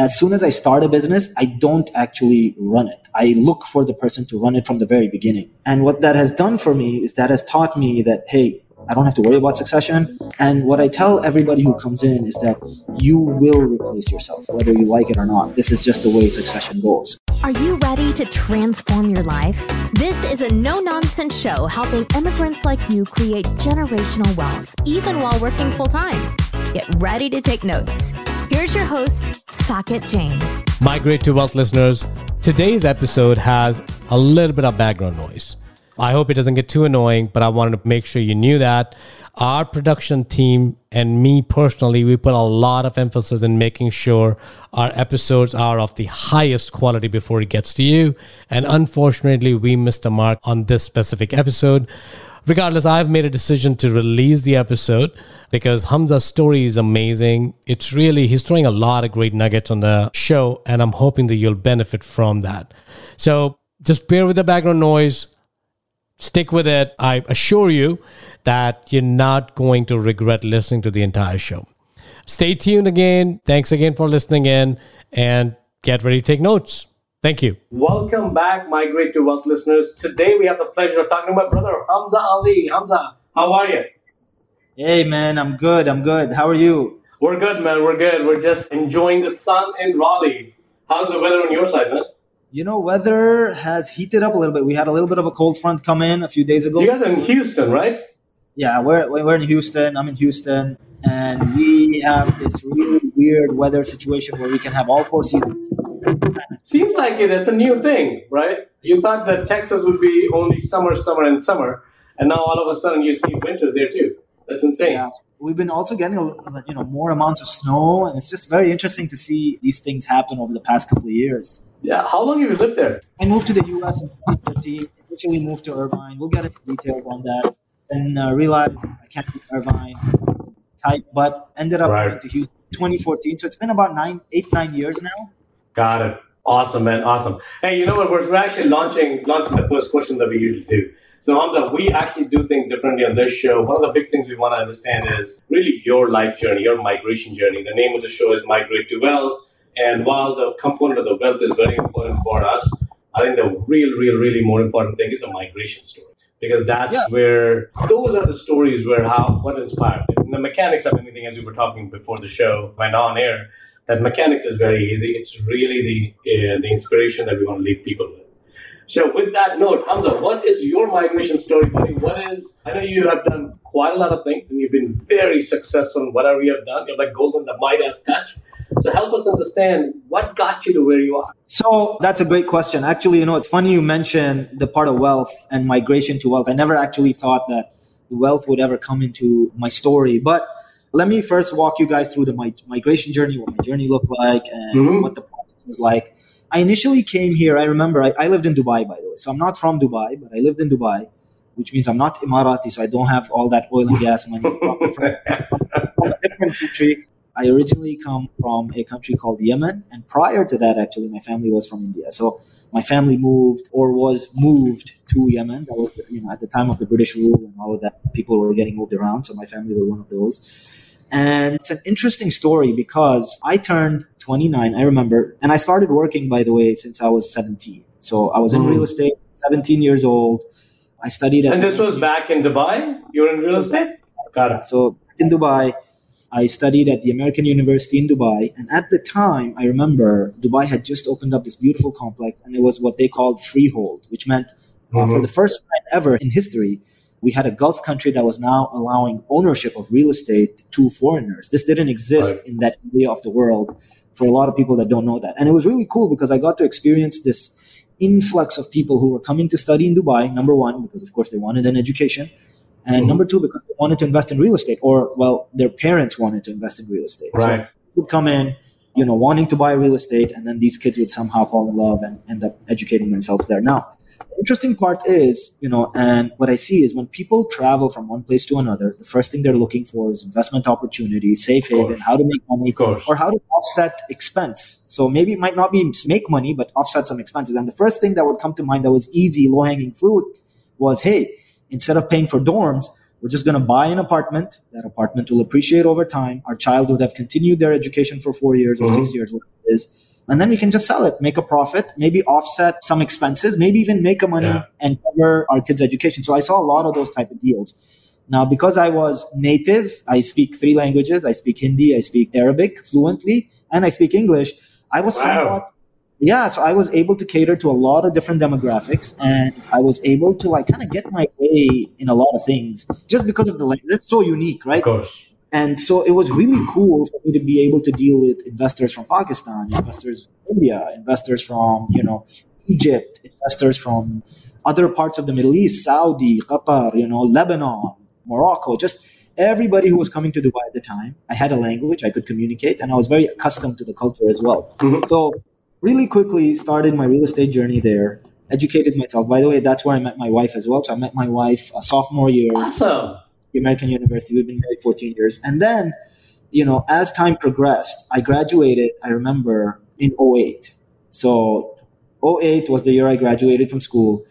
as soon as I start a business, I don't actually run it. I look for the person to run it from the very beginning. And what that has done for me is that has taught me that, hey, I don't have to worry about succession. And what I tell everybody who comes in is that you will replace yourself, whether you like it or not. This is just the way succession goes. Are you ready to transform your life? This is a no nonsense show helping immigrants like you create generational wealth, even while working full time. Get ready to take notes. Here's your host, Saket Jain. Migrate to Wealth listeners, today's episode has a little bit of background noise. I hope it doesn't get too annoying, but I wanted to make sure you knew that. Our production team and me personally, we put a lot of emphasis in making sure our episodes are of the highest quality before it gets to you. And unfortunately, we missed the mark on this specific episode. Regardless, I've made a decision to release the episode because Hamza's story is amazing. It's really, he's throwing a lot of great nuggets on the show, and I'm hoping that you'll benefit from that. So just bear with the background noise, stick with it. I assure you that you're not going to regret listening to the entire show. Stay tuned again. Thanks again for listening in, and get ready to take notes. Thank you. Welcome back, Migrate to Wealth listeners. Today we have the pleasure of talking to my brother, Hamza Ali. Hamza, how are you? Hey, man, I'm good. I'm good. How are you? We're good, man. We're good. We're just enjoying the sun in Raleigh. How's the weather on your side, man? You know, weather has heated up a little bit. We had a little bit of a cold front come in a few days ago. You guys are in Houston, right? Yeah, we're, we're in Houston. I'm in Houston. And we have this really weird weather situation where we can have all four seasons Seems like it. It's a new thing, right? You thought that Texas would be only summer, summer, and summer, and now all of a sudden you see winters there too. That's insane. Yeah. We've been also getting you know more amounts of snow, and it's just very interesting to see these things happen over the past couple of years. Yeah. How long have you lived there? I moved to the U.S. in 2013. Initially moved to Irvine. We'll get into details on that. And uh, realized I can't do Irvine type, but ended up right. moving to Houston 2014. So it's been about nine, eight, nine years now. Got it. Awesome, man. Awesome. Hey, you know what? We're, we're actually launching launching the first question that we usually do. So, Hamza, we actually do things differently on this show. One of the big things we want to understand is really your life journey, your migration journey. The name of the show is Migrate to Wealth. And while the component of the wealth is very important for us, I think the real, real, really more important thing is a migration story. Because that's yeah. where those are the stories where how what inspired. And the mechanics of anything, as we were talking before the show went on air, that mechanics is very easy. It's really the uh, the inspiration that we want to leave people with. So, with that note, Hamza, what is your migration story, buddy? What is? I know you have done quite a lot of things, and you've been very successful in whatever you have done. You're like golden the Midas touch. So, help us understand what got you to where you are. So, that's a great question. Actually, you know, it's funny you mentioned the part of wealth and migration to wealth. I never actually thought that wealth would ever come into my story, but let me first walk you guys through the my, migration journey, what my journey looked like, and mm-hmm. what the process was like. I initially came here. I remember I, I, lived in Dubai, by the way. So I'm not from Dubai, but I lived in Dubai, which means I'm not Emirati, so I don't have all that oil and gas money from a different country. I originally come from a country called Yemen, and prior to that, actually, my family was from India. So my family moved or was moved to Yemen. That was, you know, at the time of the British rule and all of that, people were getting moved around. So my family were one of those. And it's an interesting story because I turned 29, I remember, and I started working, by the way, since I was 17. So I was in mm. real estate, 17 years old. I studied at. And this was back in Dubai? You were in real estate? Got it. So in Dubai, I studied at the American University in Dubai. And at the time, I remember Dubai had just opened up this beautiful complex, and it was what they called freehold, which meant uh, mm-hmm. for the first time ever in history, we had a Gulf country that was now allowing ownership of real estate to foreigners. This didn't exist right. in that area of the world for a lot of people that don't know that. And it was really cool because I got to experience this influx of people who were coming to study in Dubai, number one, because of course they wanted an education. And mm-hmm. number two, because they wanted to invest in real estate, or well, their parents wanted to invest in real estate. Right. So would come in, you know, wanting to buy real estate, and then these kids would somehow fall in love and end up educating themselves there. Now, interesting part is, you know, and what I see is when people travel from one place to another, the first thing they're looking for is investment opportunities, safe haven, how to make money, or how to offset expense. So maybe it might not be make money, but offset some expenses. And the first thing that would come to mind that was easy, low hanging fruit was, hey, instead of paying for dorms, we're just going to buy an apartment. That apartment will appreciate over time. Our child would have continued their education for four years or mm-hmm. six years, whatever is. And then we can just sell it, make a profit, maybe offset some expenses, maybe even make a money Yeah. and cover our kids' education. So I saw a lot of those type of deals. Now, because I was native, I speak three languages. I speak Hindi, I speak Arabic fluently, and I speak English. I was Wow. somewhat, yeah, so I was able to cater to a lot of different demographics and I was able to like kind of get my way in a lot of things just because of the, language. it's so unique, right? Of course. And so it was really cool for me to be able to deal with investors from Pakistan, investors from India, investors from, you know, Egypt, investors from other parts of the Middle East, Saudi, Qatar, you know, Lebanon, Morocco, just everybody who was coming to Dubai at the time. I had a language I could communicate and I was very accustomed to the culture as well. Mhm. So really quickly started my real estate journey there, educated myself. By the way, that's where I met my wife as well. So I met my wife a sophomore year Awesome. The American University. We've been married 14 years. And then, you know, as time progressed, I graduated, I remember, in 08. So 08 was the year I graduated from school.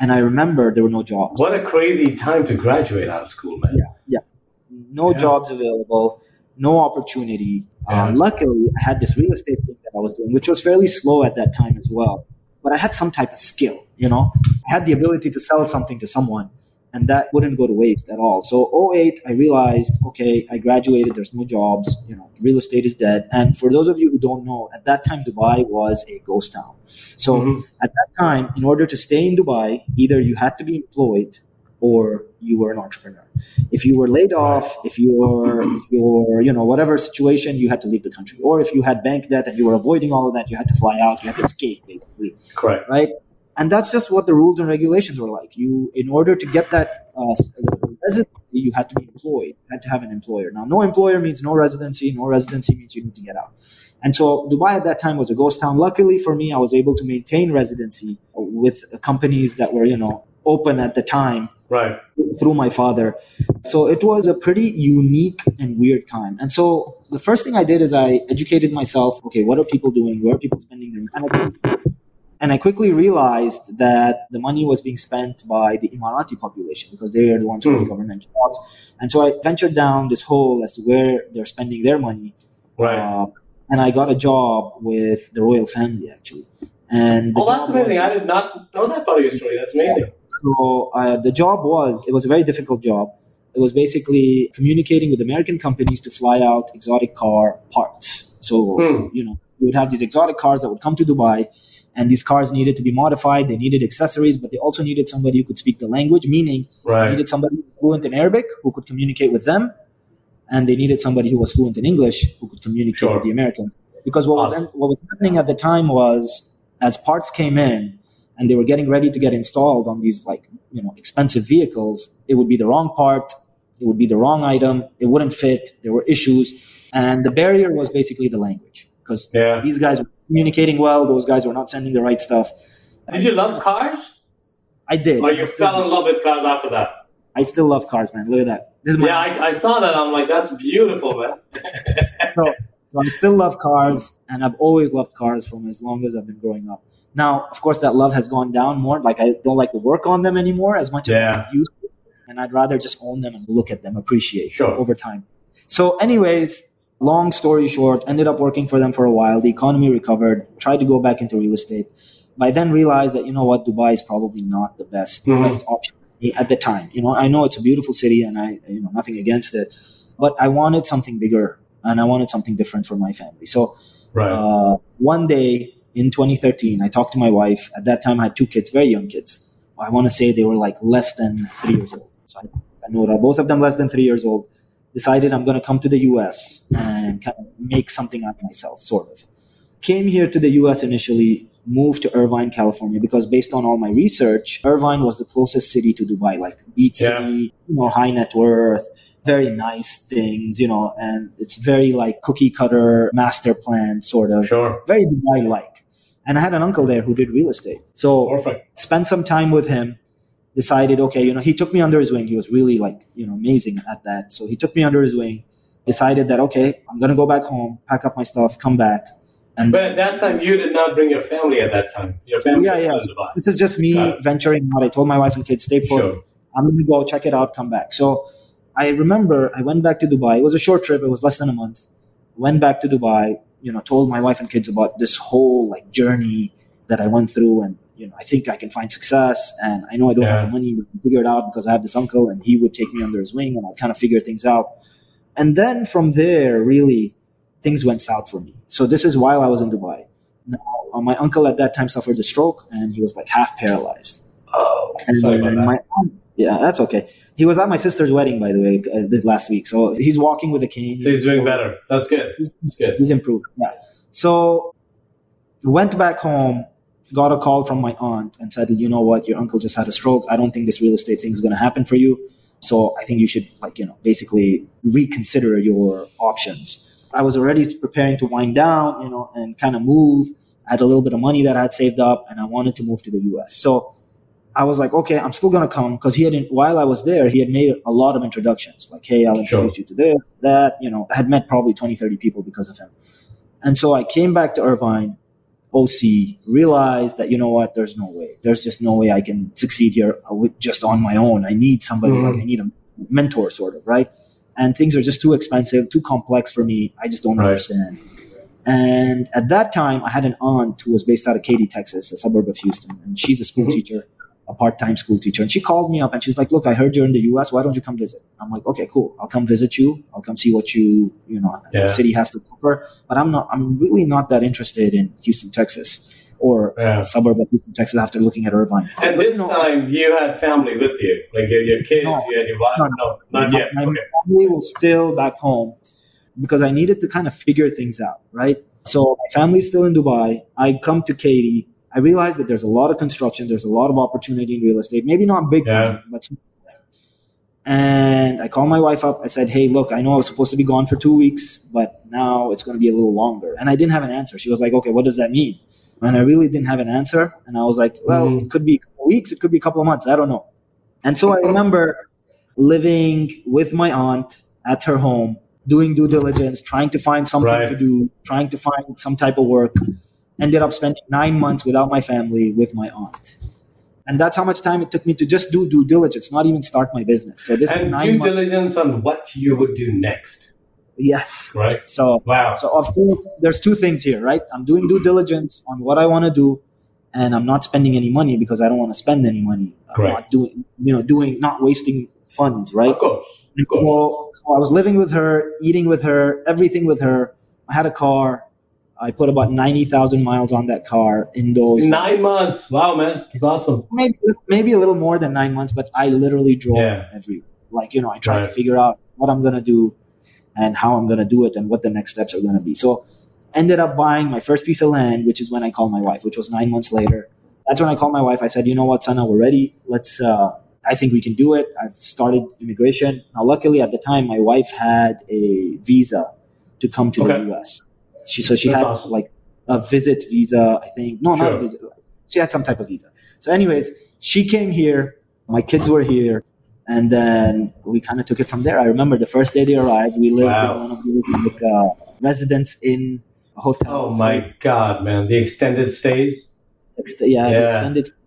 And I remember there were no jobs. What a crazy time to graduate out of school, man. No Yeah. No jobs available, no opportunity. Yeah. Uh, luckily, I had this real estate thing that I was doing, which was fairly slow at that time as well. But I had some type of skill, you know? I had the ability to sell something to someone, and that wouldn't go to waste at all. So 08, I realized, okay, I graduated, there's no jobs, you know, real estate is dead. And for those of you who don't know, at that time, Dubai was a ghost town. So Mhm. at that time, in order to stay in Dubai, either you had to be employed or you were an entrepreneur. If you were laid off, if you were, if you were, you know, whatever situation, you had to leave the country. Or if you had bank debt and you were avoiding all of that, you had to fly out, you had to escape, basically, Correct. right? And that's just what the rules and regulations were like. You, in order to get that uh, residency, you had to be employed, you had to have an employer. Now, no employer means no residency. No residency means you need to get out. And so Dubai at that time was a ghost town. Luckily for me, I was able to maintain residency with companies that were, you know, open at the time Right. through my father. So it was a pretty unique and weird time. And so the first thing I did is I educated myself. Okay, what are people doing? Where are people spending their money? And I quickly realized that the money was being spent by the Emirati population because they are the ones who Hmm. have government jobs. And so I ventured down this hole as to where they're spending their money. Right. Uh, and I got a job with the royal family actually. And the oh, that's job was- amazing. I did not know that part of your story. That's amazing. so uh, the job was it was a very difficult job. It was basically communicating with American companies to fly out exotic car parts. So Hmm. you know you would have these exotic cars that would come to Dubai, and these cars needed to be modified. They needed accessories, but they also needed somebody who could speak the language. Meaning, they needed somebody fluent in Arabic who could communicate with them, and they needed somebody who was fluent in English who could communicate Sure. with the Americans. Because what Awesome. was what was happening at the time was as parts came in and they were getting ready to get installed on these like you know expensive vehicles, it would be the wrong part, it would be the wrong item, it wouldn't fit, there were issues, and the barrier was basically the language because Yeah. these guys were communicating well, those guys were not sending the right stuff. Did you love cars? I did. Or I you still, fell in love with cars after that? I still love cars, man. Look at that. This is my Yeah, I, I saw that. I'm like, that's beautiful, man. so, so I still love cars, and I've always loved cars from as long as I've been growing up. Now, of course, that love has gone down more. Like I don't like to work on them anymore as much as I used to, and I'd rather just own them and look at them, appreciate Sure. over time. So, anyways, long story short, ended up working for them for a while. The economy recovered. Tried to go back into real estate. By then, realized that you know what, Dubai is probably not the best Mhm. best option at the time. You know, I know it's a beautiful city, and I you know nothing against it, but I wanted something bigger and I wanted something different for my family. So Right. uh, one day in 2013, I talked to my wife. At that time, I had two kids, very young kids. I want to say they were like less than three years old. So I, I know both of them less than three years old. Decided I'm going to come to the U.S. and kind of make something out of myself, sort of. Came here to the U.S. initially, moved to Irvine, California, because based on all my research, Irvine was the closest city to Dubai, like beach Yeah. city, you know, high net worth, very nice things, you know, and it's very like cookie cutter master plan sort of, Sure. very Dubai like. And I had an uncle there who did real estate. So Perfect. spent some time with him, decided, okay, you know, he took me under his wing. He was really like, you know, amazing at that. So he took me under his wing, decided that, okay, I'm going to go back home, pack up my stuff, come back. And But at that time, you did not bring your family at that time. Your family Yeah, was yeah. this is just me venturing out. I told my wife and kids, stay put. Sure. I'm going to go check it out, come back. So I remember I went back to Dubai. It was a short trip. It was less than a month. Went back to Dubai, you know, told my wife and kids about this whole like journey that I went through, and you know, I think I can find success, and I know I don't Yeah. have the money, but I can figure it out because I have this uncle, and he would take me under his wing, and I kind of figure things out. And then from there, really, things went south for me. So this is while I was in Dubai. Now, uh, my uncle at that time suffered a stroke, and he was like half paralyzed. Oh, And sorry about that. my aunt- yeah, that's okay. He was at my sister's wedding, by the way, uh, this last week. So he's walking with a cane. so he's doing Still- better. That's good. That's good. He's improved. Yeah. So went back home, got a call from my aunt and said, you know what, your uncle just had a stroke. I don't think this real estate thing is going to happen for you. So I think you should like, you know, basically reconsider your options. I was already preparing to wind down, you know, and kind of move. I had a little bit of money that I had saved up and I wanted to move to the US. So I was like, okay, I'm still going to come because he had, while I was there, he had made a lot of introductions like, hey, I'll Sure. introduce you to this, that, you know, I had met probably 20, 30 people because of him. And so I came back to Irvine, OC, realized that, you know what, there's no way. There's just no way I can succeed here uh, with just on my own. I need somebody, Mhm. like I need a mentor sort of, right? And things are just too expensive, too complex for me. I just don't Right. understand. And at that time, I had an aunt who was based out of Katy, Texas, a suburb of Houston, and she's a school Mhm. teacher, a part-time school teacher. And she called me up and she's like, "Look, I heard you're in the U.S. Why don't you come visit?" I'm like, "Okay, cool. I'll come visit you. I'll come see what you, you know, Yeah. the city has to offer." But I'm not. I'm really not that interested in Houston, Texas, or Yeah. a suburb of Houston, Texas. After looking at Irvine, And But, this you know, time you had family with you, like your, your kids, No. you had your wife. No, No, not my, yet. my okay. family was still back home because I needed to kind of figure things out, right? So my family's still in Dubai. I come to Katy. I realize that there's a lot of construction. There's a lot of opportunity in real estate. Maybe not big Yeah. time, but and I called my wife up. I said, "Hey, look, I know I was supposed to be gone for two weeks, but now it's going to be a little longer." And I didn't have an answer. She was like, "Okay, what does that mean?" And I really didn't have an answer. And I was like, "Well, Mhm. it could be a couple weeks. It could be a couple of months. I don't know." And so I remember living with my aunt at her home, doing due diligence, trying to find something Right. to do, trying to find some type of work. Ended up spending nine months without my family with my aunt. And that's how much time it took me to just do due diligence, not even start my business. So this is nine due months. diligence on what you would do next, Yes. right? So Wow. so of course, there's two things here, right? I'm doing due diligence on what I want to do, and I'm not spending any money because I don't want to spend any money. I'm Correct. not doing, you know, doing not wasting funds, right? Of course. Of course. So, so I was living with her, eating with her, everything with her. I had a car. I put about ninety thousand miles on that car in those Nine months. Wow, man. It's awesome. maybe maybe a little more than nine months, but I literally drove Yeah. every like you know I tried to figure out what I'm gonna do and how I'm gonna do it and what the next steps are gonna be. So ended up buying my first piece of land, which is when I called my wife, which was nine months later. That's when I called my wife. I said, you know what, Sana, we're ready. Let's. Uh, I think we can do it. I've started immigration now. Luckily, at the time, my wife had a visa to come to Okay. the U.S. She so she That's had awesome. like a visit visa. I think no, not a visit. She had some type of visa. So, anyways, she came here. My kids were here, and then we kind of took it from there. I remember the first day they arrived. We lived Wow. in one of the like, uh, residence in a hotel. Oh my God, man. The extended stays. Yeah, the Yeah. extended stays.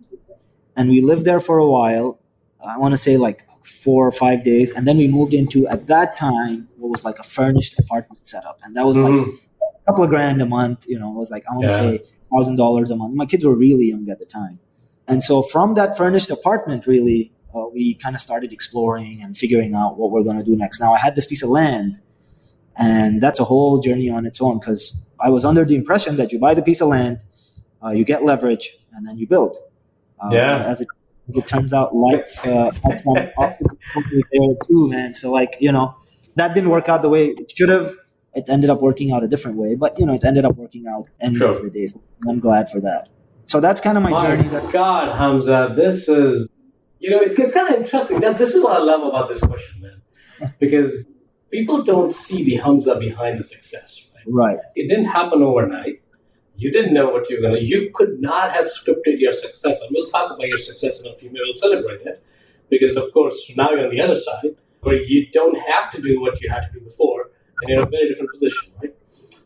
and we lived there for a while. I want to say like four or five days, and then we moved into at that time what was like a furnished apartment setup, and that was like Mhm. A couple of grand a month. You know, it was like I want to Yeah. say thousand dollars a month. My kids were really young at the time, and so from that furnished apartment, really, uh, we kind of started exploring and figuring out what we're going to do next. Now I had this piece of land, and that's a whole journey on its own because I was under the impression that you buy the piece of land, uh, you get leverage, and then you build. Uh, Yeah. As it, as it turns out, life uh, had some obstacles there too, man. So like you know, that didn't work out the way it should have. It ended up working out a different way, but you know, it ended up working out end Sure. of the day. So I'm glad for that. So that's kind of my, My journey. That's God, Hamza, this is, you know, it's, it's kind of interesting. That this is what I love about this question, man, because people don't see the Hamza behind the success. Right? right. It didn't happen overnight. You didn't know what you were gonna. You could not have scripted your success, and we'll talk about your success in a few minutes. We'll celebrate it, because of course now you're on the other side where you don't have to do what you had to do before, and you're in a very different position, right?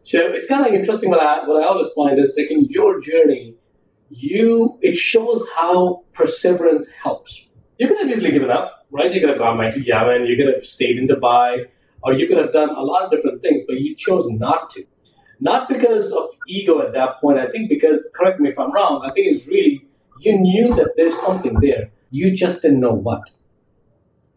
So it's kind of interesting. What I what I always find is like in your journey, you it shows how perseverance helps. You could have easily given up, right? You could have gone back to Yemen, you could have stayed in Dubai, or you could have done a lot of different things, but you chose not to. not because of ego at that point. I think because, correct me if I'm wrong, I think it's really, you knew that there's something there. You just didn't know what.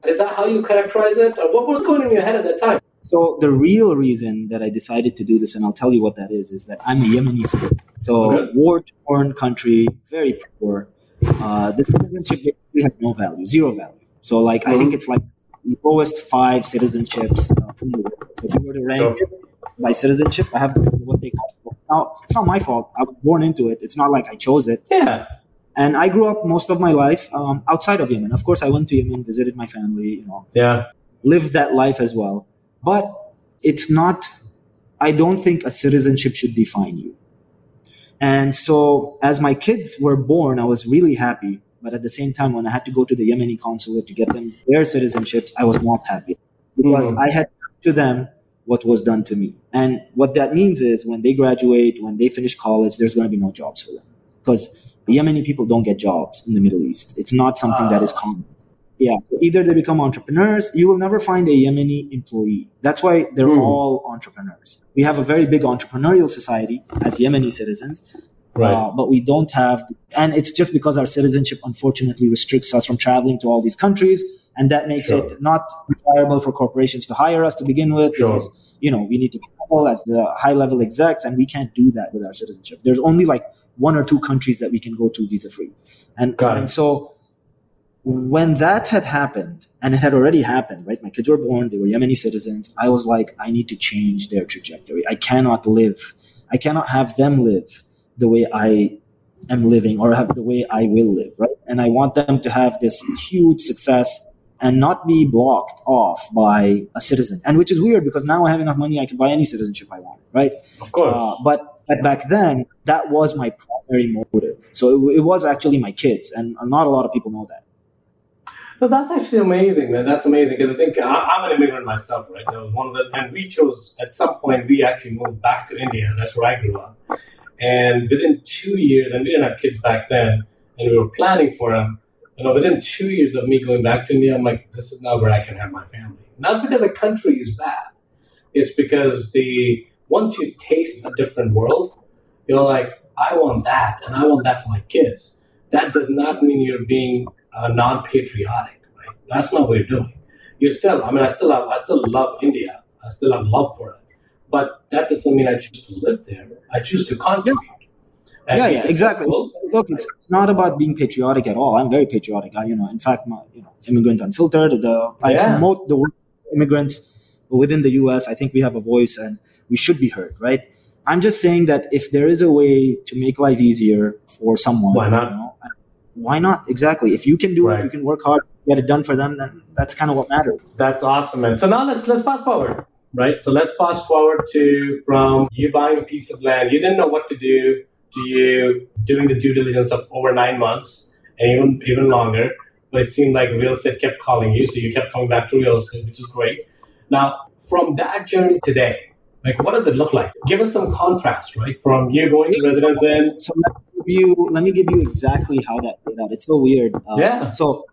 Is that how you characterize it? Or what was going in your head at that time? So the real reason that I decided to do this, and I'll tell you what that is, is that I'm a Yemeni citizen. So Okay. war-torn country, very poor. Uh, the citizenship basically has no value, zero value. So like I think it's like the lowest five citizenships uh, in the world. So if you were to rank Sure. by citizenship, I have what they call. Now it's not my fault. I was born into it. It's not like I chose it. Yeah. And I grew up most of my life um, outside of Yemen. Of course, I went to Yemen, visited my family, you know, Yeah. lived that life as well. But it's not, I don't think a citizenship should define you. And so as my kids were born, I was really happy. But at the same time, when I had to go to the Yemeni consulate to get them their citizenships, I was not happy because Mhm. I had to them what was done to me. And what that means is when they graduate, when they finish college, there's going to be no jobs for them because Yemeni people don't get jobs in the Middle East. It's not something that is common. Yeah. Either they become entrepreneurs, you will never find a Yemeni employee. That's why they're Hmm. all entrepreneurs. We have a very big entrepreneurial society as Yemeni citizens, Right. uh, but we don't have, and it's just because our citizenship unfortunately restricts us from traveling to all these countries, and that makes Sure. it not desirable for corporations to hire us to begin with Sure. because you know we need to travel as the high level execs, and we can't do that with our citizenship. There's only like one or two countries that we can go to visa free, and and so when that had happened, and it had already happened, right? My kids were born, they were Yemeni citizens. I was like, I need to change their trajectory. I cannot live, I cannot have them live the way I am living or have the way I will live, right? And I want them to have this huge success and not be blocked off by a citizen. And which is weird because now I have enough money, I can buy any citizenship I want, right? Of course. Uh, but but back then, that was my primary motive. So it, it was actually my kids, and not a lot of people know that. Well, that's actually amazing, man. That's amazing because I think I, I'm an immigrant myself, right? That was one of the, and we chose at some point we actually moved back to India. That's where I grew up. And within two years, and we didn't have kids back then, and we were planning for them. You know, within two years of me going back to India, I'm like, this is not where I can have my family. Not because a country is bad. It's because the once you taste a different world, you're like, I want that, and I want that for my kids. That does not mean you're being uh, non-patriotic, right? That's not what you're doing. You're still, I mean, I still have, I still love India. I still have love for it, but that doesn't mean I choose to live there. I choose to contribute. and yeah, yeah, exactly. Look, it's not about being patriotic at all. I'm very patriotic. I, you know, in fact, my, you know, immigrant unfiltered. The I Yeah. promote the work immigrants within the U.S. I think we have a voice and we should be heard, right? I'm just saying that if there is a way to make life easier for someone, Why not? You know, why not? Exactly. If you can do Right. it, you can work hard, get it done for them. Then that's kind of what matters. That's awesome, man. So now let's let's fast forward, right? So let's fast forward to from you buying a piece of land, you didn't know what to do, to you doing the due diligence of over nine months and even even longer. But it seemed like real estate kept calling you, so you kept coming back to real estate, which is great. Now, from that journey today, like what does it look like? Give us some contrast, right? From you going to residence in, So let me give you let me give you exactly how that played out. It's so weird. Uh, Yeah. So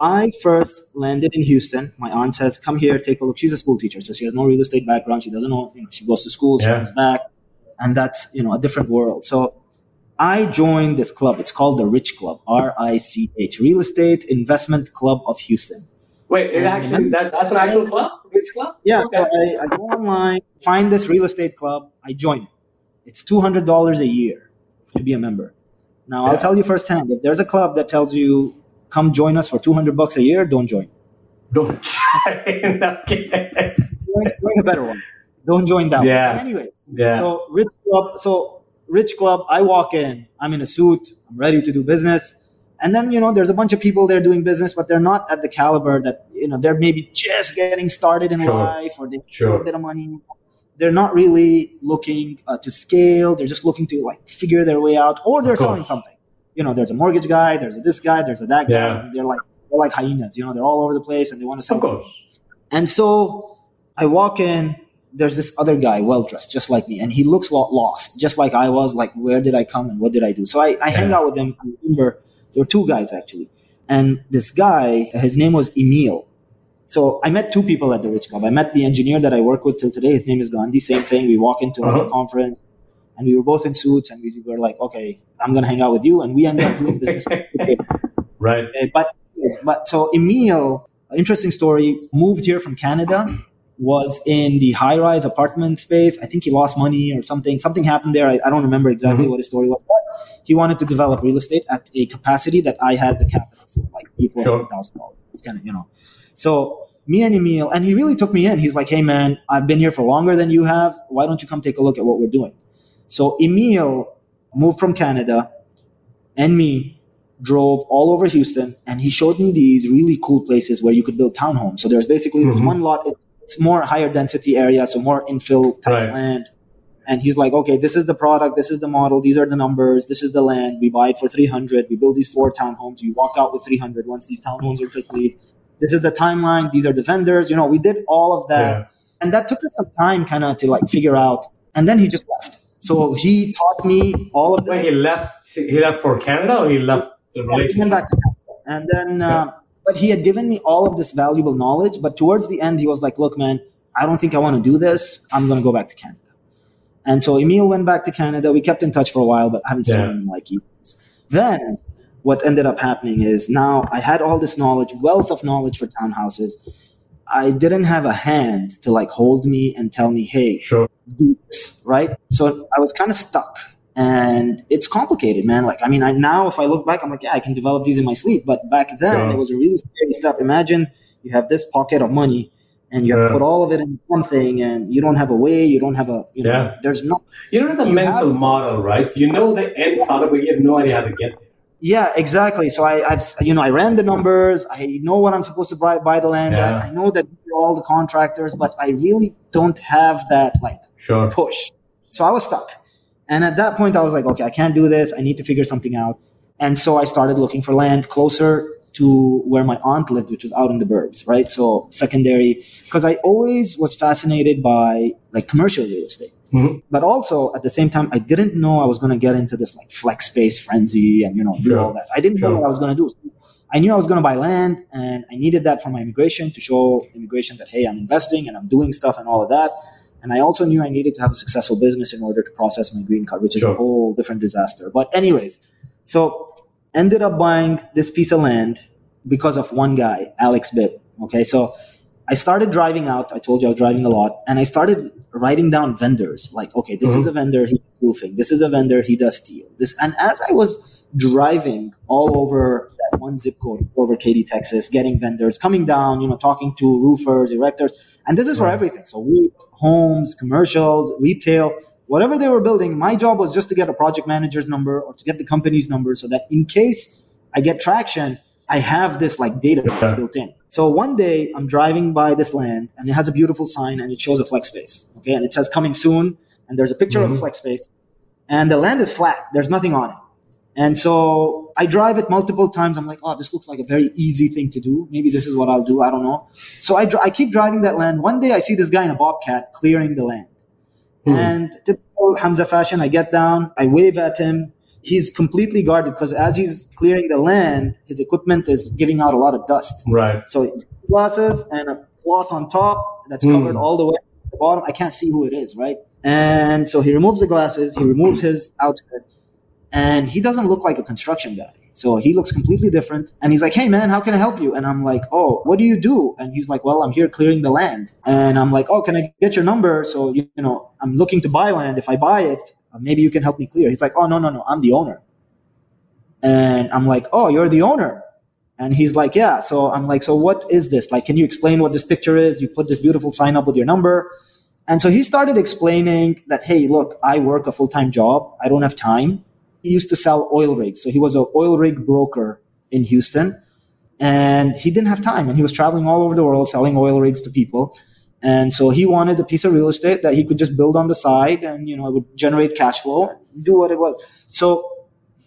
I first landed in Houston. My aunt says, "Come here, take a look." She's a school teacher, so she has no real estate background. She doesn't know. You know, she goes to school, she Yeah. comes back, and that's you know a different world. So I joined this club. It's called the Rich Club, R I C H, Real Estate Investment Club of Houston. Wait, it actually that, that's an actual club? Which club? Yeah, Okay. so I, I go online, find this real estate club, I join it. It's two hundred dollars a year to be a member. Now Yeah. I'll tell you firsthand, if there's a club that tells you come join us for two hundred bucks a year, don't join. Don't okay. Join, join a better one. Don't join that Yeah. one. But anyway, Yeah. so rich club. So rich club. I walk in. I'm in a suit. I'm ready to do business. And then you know, there's a bunch of people there doing business, but they're not at the caliber that you know. They're maybe just getting started in Sure. life, or they have a Sure. little bit of money. They're not really looking uh, to scale. They're just looking to like figure their way out, or they're selling something. You know, there's a mortgage guy. There's a this guy. There's a that guy. They're like they're like hyenas. You know, they're all over the place, and they want to sell. Of course. And so I walk in. There's this other guy, well dressed, just like me, and he looks lo- lost, just like I was. Like, where did I come and what did I do? So I, I hang out with him. I remember there were two guys actually, and this guy, his name was Emil. So I met two people at the Rich Club. I met the engineer that I work with till today. His name is Gandhi. Same thing. We walk into like Uh-huh. a conference, and we were both in suits, and we were like, "Okay, I'm gonna hang out with you," and we ended up doing business. Right. Okay, but but so Emil, interesting story, moved here from Canada, was in the high rise apartment space. I think he lost money or something. Something happened there. I, I don't remember exactly Mhm. what his story was. But he wanted to develop real estate at a capacity that I had the capital for, like three, four hundred thousand dollars. It's kind of you know. So me and Emil, and he really took me in. He's like, "Hey man, I've been here for longer than you have. Why don't you come take a look at what we're doing?" So Emil moved from Canada, and me drove all over Houston, and he showed me these really cool places where you could build townhomes. So there's basically this Mhm. one lot. It, it's more higher density area, so more infill type Right. land. And he's like, okay, this is the product, this is the model, these are the numbers, this is the land. We buy it for 300. We build these four townhomes. We walk out with 300 once these townhomes are complete. This is the timeline. These are the vendors. You know, we did all of that. Yeah. And that took us some time kind of to like figure out. And then he just left. So he taught me all of When he left, he left for Canada or he left the Yeah, he went relationship? back to Canada. And then, uh, but he had given me all of this valuable knowledge. But towards the end, he was like, look, man, I don't think I want to do this. I'm going to go back to Canada. And so Emil went back to Canada. We kept in touch for a while, but I haven't seen him in like years. Then what ended up happening is now I had all this knowledge, wealth of knowledge for townhouses. I didn't have a hand to like hold me and tell me, hey, Sure. do this, right? So I was kind of stuck. And it's complicated, man. Like, I mean, I now if I look back, I'm like, yeah, I can develop these in my sleep. But back then, Sure. it was a really scary step. Imagine you have this pocket of money, and you have Yeah. to put all of it in something, and you don't have a way, you don't have a, you know, Yeah. there's not. You know the You mental have- model, right? You know the end product, but you have no idea how to get there. Yeah, exactly. So I, I've, you know, I ran the numbers. I know what I'm supposed to buy, buy the land Yeah. at. I know that all the contractors, but I really don't have that like Sure. push. So I was stuck. And at that point, I was like, okay, I can't do this. I need to figure something out. And so I started looking for land closer to where my aunt lived, which was out in the burbs, right? So secondary, because I always was fascinated by like commercial real estate. Mhm. But also at the same time, I didn't know I was going to get into this like flex space frenzy and, you know, do Sure. all that. I didn't know what I was going to do. I knew I was going to buy land and I needed that for my immigration to show immigration that, hey, I'm investing and I'm doing stuff and all of that. And I also knew I needed to have a successful business in order to process my green card, which is a whole different disaster. But, anyways, so ended up buying this piece of land because of one guy, Alex Bibb. Okay, so I started driving out. I told you I was driving a lot, and I started writing down vendors. Like, okay, this is Mhm. a vendor, he does roofing. This is a vendor, he does steel. This, and as I was driving all over that one zip code, over Katy, Texas, getting vendors, coming down, you know, talking to roofers, erectors, and this is for Right. everything. So, homes, commercials, retail, whatever they were building. My job was just to get a project manager's number or to get the company's number, so that in case I get traction, I have this like database Okay. built in. So one day I'm driving by this land and it has a beautiful sign and it shows a flex space. Okay. And it says coming soon. And there's a picture of a Mhm. flex space and the land is flat. There's nothing on it. And so I drive it multiple times. I'm like, oh, this looks like a very easy thing to do. Maybe this is what I'll do. I don't know. So I, dri- I keep driving that land. One day I see this guy in a bobcat clearing the land. Hmm. And typical Hamza fashion, I get down, I wave at him. He's completely guarded because as he's clearing the land, his equipment is giving out a lot of dust. Right. So glasses and a cloth on top that's Hmm. covered all the way to the bottom. I can't see who it is, right? And so he removes the glasses, he removes his outfit, and he doesn't look like a construction guy. So he looks completely different. And he's like, hey man, how can I help you? And I'm like, oh, what do you do? And he's like, well, I'm here clearing the land. And I'm like, oh, can I get your number? So, you, know, I'm looking to buy land. If I buy it, uh, maybe you can help me clear. He's like, oh, no, no, no, I'm the owner. And I'm like, oh, you're the owner. And he's like, yeah. So I'm like, so what is this? Like, can you explain what this picture is? You put this beautiful sign up with your number. And so he started explaining that, hey, look, I work a full time job. I don't have time. He used to sell oil rigs. So he was an oil rig broker in Houston. And he didn't have time. And he was traveling all over the world selling oil rigs to people. And so he wanted a piece of real estate that he could just build on the side and, you know, it would generate cash flow do what it was. So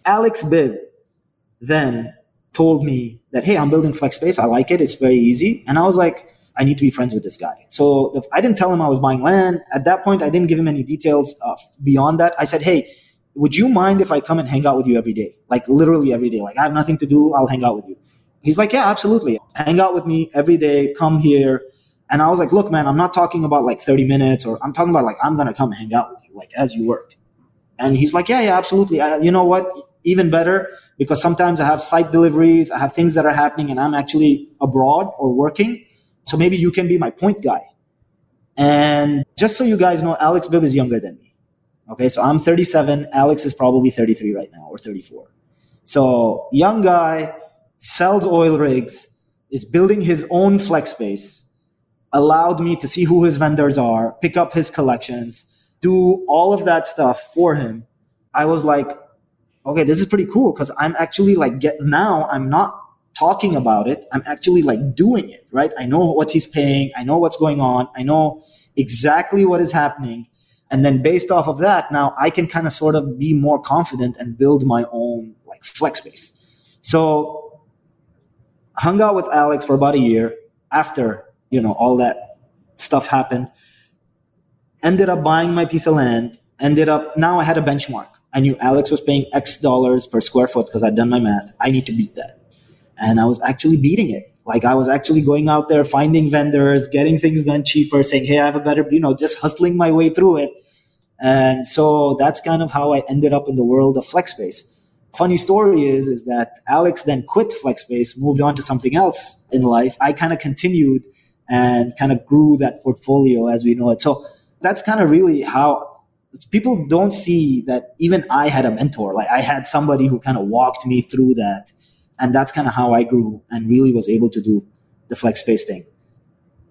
Alex Bibb then told me that, hey, I'm building flex space. I like it. It's very easy. And I was like, I need to be friends with this guy. So I didn't tell him I was buying land. At that point, I didn't give him any details uh, beyond that. I said, hey, would you mind if I come and hang out with you every day? Like literally every day. Like I have nothing to do. I'll hang out with you. He's like, yeah, absolutely. Hang out with me every day. Come here. And I was like, look, man, I'm not talking about like 30 minutes or I'm talking about like, I'm going to come hang out with you, like as you work. And he's like, yeah, yeah, absolutely. I, you know what? Even better because sometimes I have site deliveries. I have things that are happening and I'm actually abroad or working. So maybe you can be my point guy. And just so you guys know, Alex Bibb is younger than me. Okay. So I'm 37. Alex is probably 33 right now or 34. So young guy sells oil rigs, is building his own flex space, allowed me to see who his vendors are, pick up his collections, do all of that stuff for him. I was like, okay, this is pretty cool because I'm actually like get now I'm not talking about it. I'm actually like doing it, right? I know what he's paying. I know what's going on. I know exactly what is happening. And then based off of that, now I can kind of sort of be more confident and build my own like flex space. So hung out with Alex for about a year after, you know, all that stuff happened. Ended up buying my piece of land. Ended up, now I had a benchmark. I knew Alex was paying X dollars per square foot because I'd done my math. I need to beat that. And I was actually beating it. Like I was actually going out there, finding vendors, getting things done cheaper, saying, Hey, I have a better, you know, just hustling my way through it. And so that's kind of how I ended up in the world of FlexSpace funny story is is that Alex then quit FlexSpace, moved on to something else in life. I kind of continued and kind of grew that portfolio as we know it. So that's kind of really how people don't see that even I had a mentor. Like I had somebody who kind of walked me through that. And that's kind of how I grew and really was able to do the flex space thing.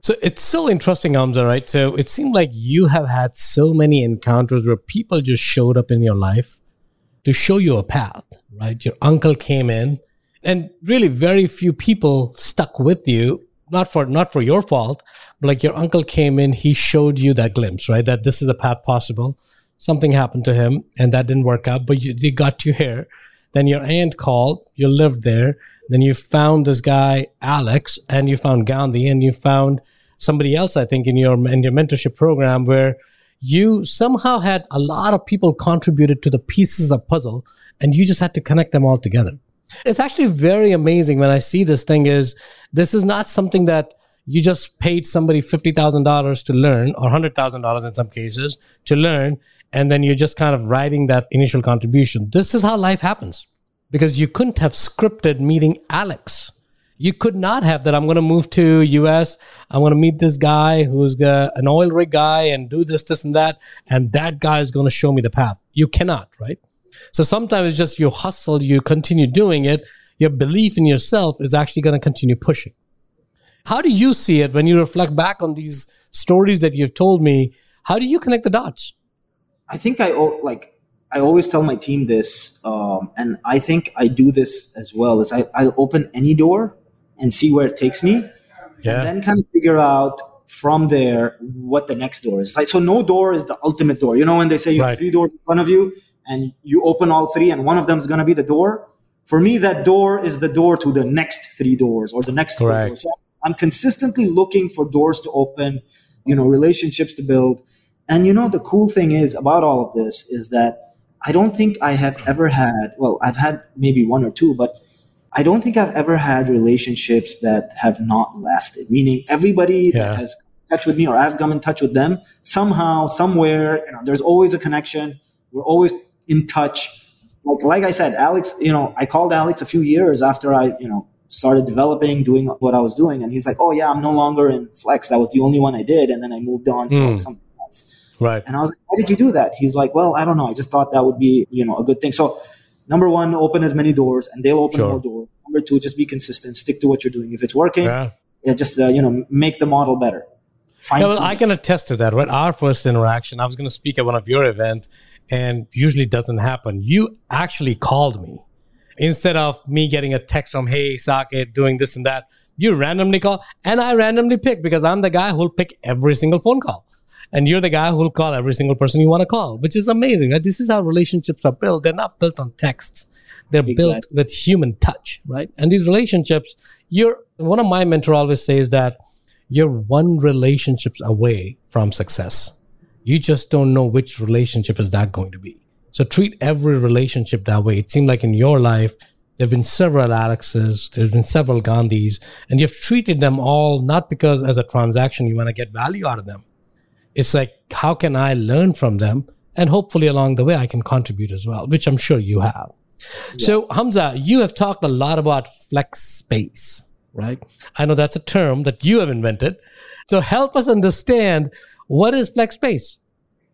So it's so interesting, Hamza, right? So it seemed like you have had so many encounters where people just showed up in your life to show you a path, right? Your uncle came in and really very few people stuck with you, not for not for your fault, but like your uncle came in, he showed you that glimpse, right? That this is a path possible. Something happened to him and that didn't work out, but you, they got you here. Then your aunt called, you lived there. Then you found this guy, Alex, and you found Gandhi and you found somebody else, I think, in your in your mentorship program where you somehow had a lot of people contributed to the pieces of puzzle and you just had to connect them all together. It's actually very amazing when I see this thing is this is not something that you just paid somebody $50,000 to learn or $100,000 in some cases to learn and then you're just kind of writing that initial contribution. This is how life happens because you couldn't have scripted meeting Alex you could not have that. I'm going to move to US. I'm going to meet this guy who's an oil rig guy and do this, this, and that. And that guy is going to show me the path. You cannot, right? So sometimes it's just you hustle, you continue doing it. Your belief in yourself is actually going to continue pushing. How do you see it when you reflect back on these stories that you've told me? How do you connect the dots? I think I like I always tell my team this, um, and I think I do this as well. Is I, I'll open any door and see where it takes me. Yeah. And then kind of figure out from there what the next door is. Like so no door is the ultimate door. You know when they say you right. have three doors in front of you and you open all three and one of them is gonna be the door. For me, that door is the door to the next three doors or the next three doors. So I'm consistently looking for doors to open, you know, relationships to build. And you know, the cool thing is about all of this is that I don't think I have ever had, well, I've had maybe one or two, but I don't think I've ever had relationships that have not lasted. Meaning everybody yeah. that has touch with me or I've come in touch with them somehow, somewhere, you know, there's always a connection. We're always in touch. Like, like I said, Alex, you know, I called Alex a few years after I, you know, started developing, doing what I was doing. And he's like, Oh yeah, I'm no longer in Flex. That was the only one I did. And then I moved on to mm. something. Right. And I was like, why did you do that? He's like, well, I don't know. I just thought that would be, you know, a good thing. So number one, open as many doors, and they'll open sure. more doors. Number two, just be consistent, stick to what you're doing. If it's working, yeah. yeah just uh, you know make the model better. yeah, well, I can attest to that. Right, our first interaction, I was going to speak at one of your events, and usually doesn't happen. You actually called me instead of me getting a text from Hey Saket, doing this and that. You randomly call, and I randomly pick because I'm the guy who'll pick every single phone call and you're the guy who'll call every single person you want to call, which is amazing. Right? This is how relationships are built. They're not built on texts. They're exactly. built with human touch, right? And these relationships, you're one of my mentor always says that you're one relationships away from success. You just don't know which relationship is that going to be. So treat every relationship that way. It seemed like in your life, There have been several Alexes, there's been several Gandhis, and you've treated them all not because as a transaction you want to get value out of them. It's like, how can I learn from them? And hopefully along the way I can contribute as well, which I'm sure you have. So, Hamza, you have talked a lot about flex space, right? I know that's a term that you have invented. So, help us understand what is flex space?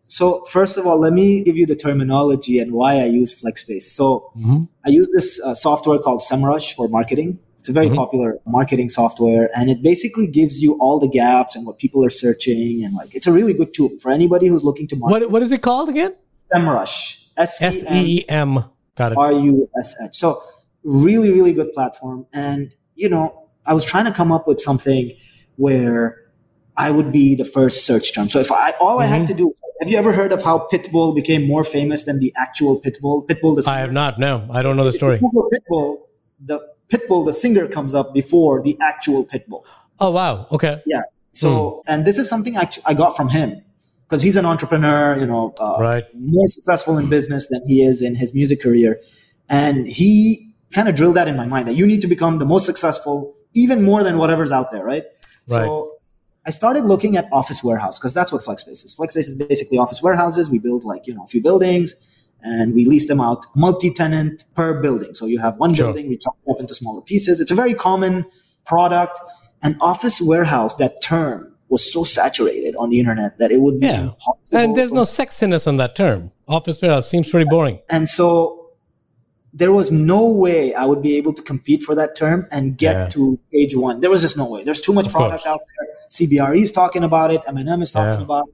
So first of all, let me give you the terminology and why I use flex space. So Mhm. I use this uh, software called SEMrush for marketing. It's a very Mhm. popular marketing software, and it basically gives you all the gaps and what people are searching, and like it's a really good tool for anybody who's looking to market. What, what is it called again? SEMrush, S E M M. Got it. R U S H. So really, really good platform. And you know, I was trying to come up with something where I would be the first search term. So if I all I Mm-hmm. had to do, have you ever heard of how Pitbull became more famous than the actual Pitbull? Pitbull, the I have not. No, I don't know the story. Google Pitbull, the Pitbull, the singer comes up before the actual Pitbull. Oh wow. Okay. Yeah. So, and this is something I, I got from him because he's an entrepreneur, you know, uh, Right. more successful in business than he is in his music career. And he kind of drilled that in my mind that you need to become the most successful, even more than whatever's out there, right? So I started looking at office warehouse because that's what FlexSpace is. FlexSpace is basically office warehouses. We build like, you know, a few buildings and we lease them out multi-tenant per building. So you have one Sure. building, we chop it up into smaller pieces. It's a very common product. An office warehouse, that term was so saturated on the internet that it would be Yeah. impossible. And there's for no sexiness on that term. Office warehouse seems pretty boring. and so there was no way I would be able to compete for that term and get Yeah. to page one. There was just no way. There's too much Of product course. out there. CBRE is talking about it. M&M is talking Yeah. about it.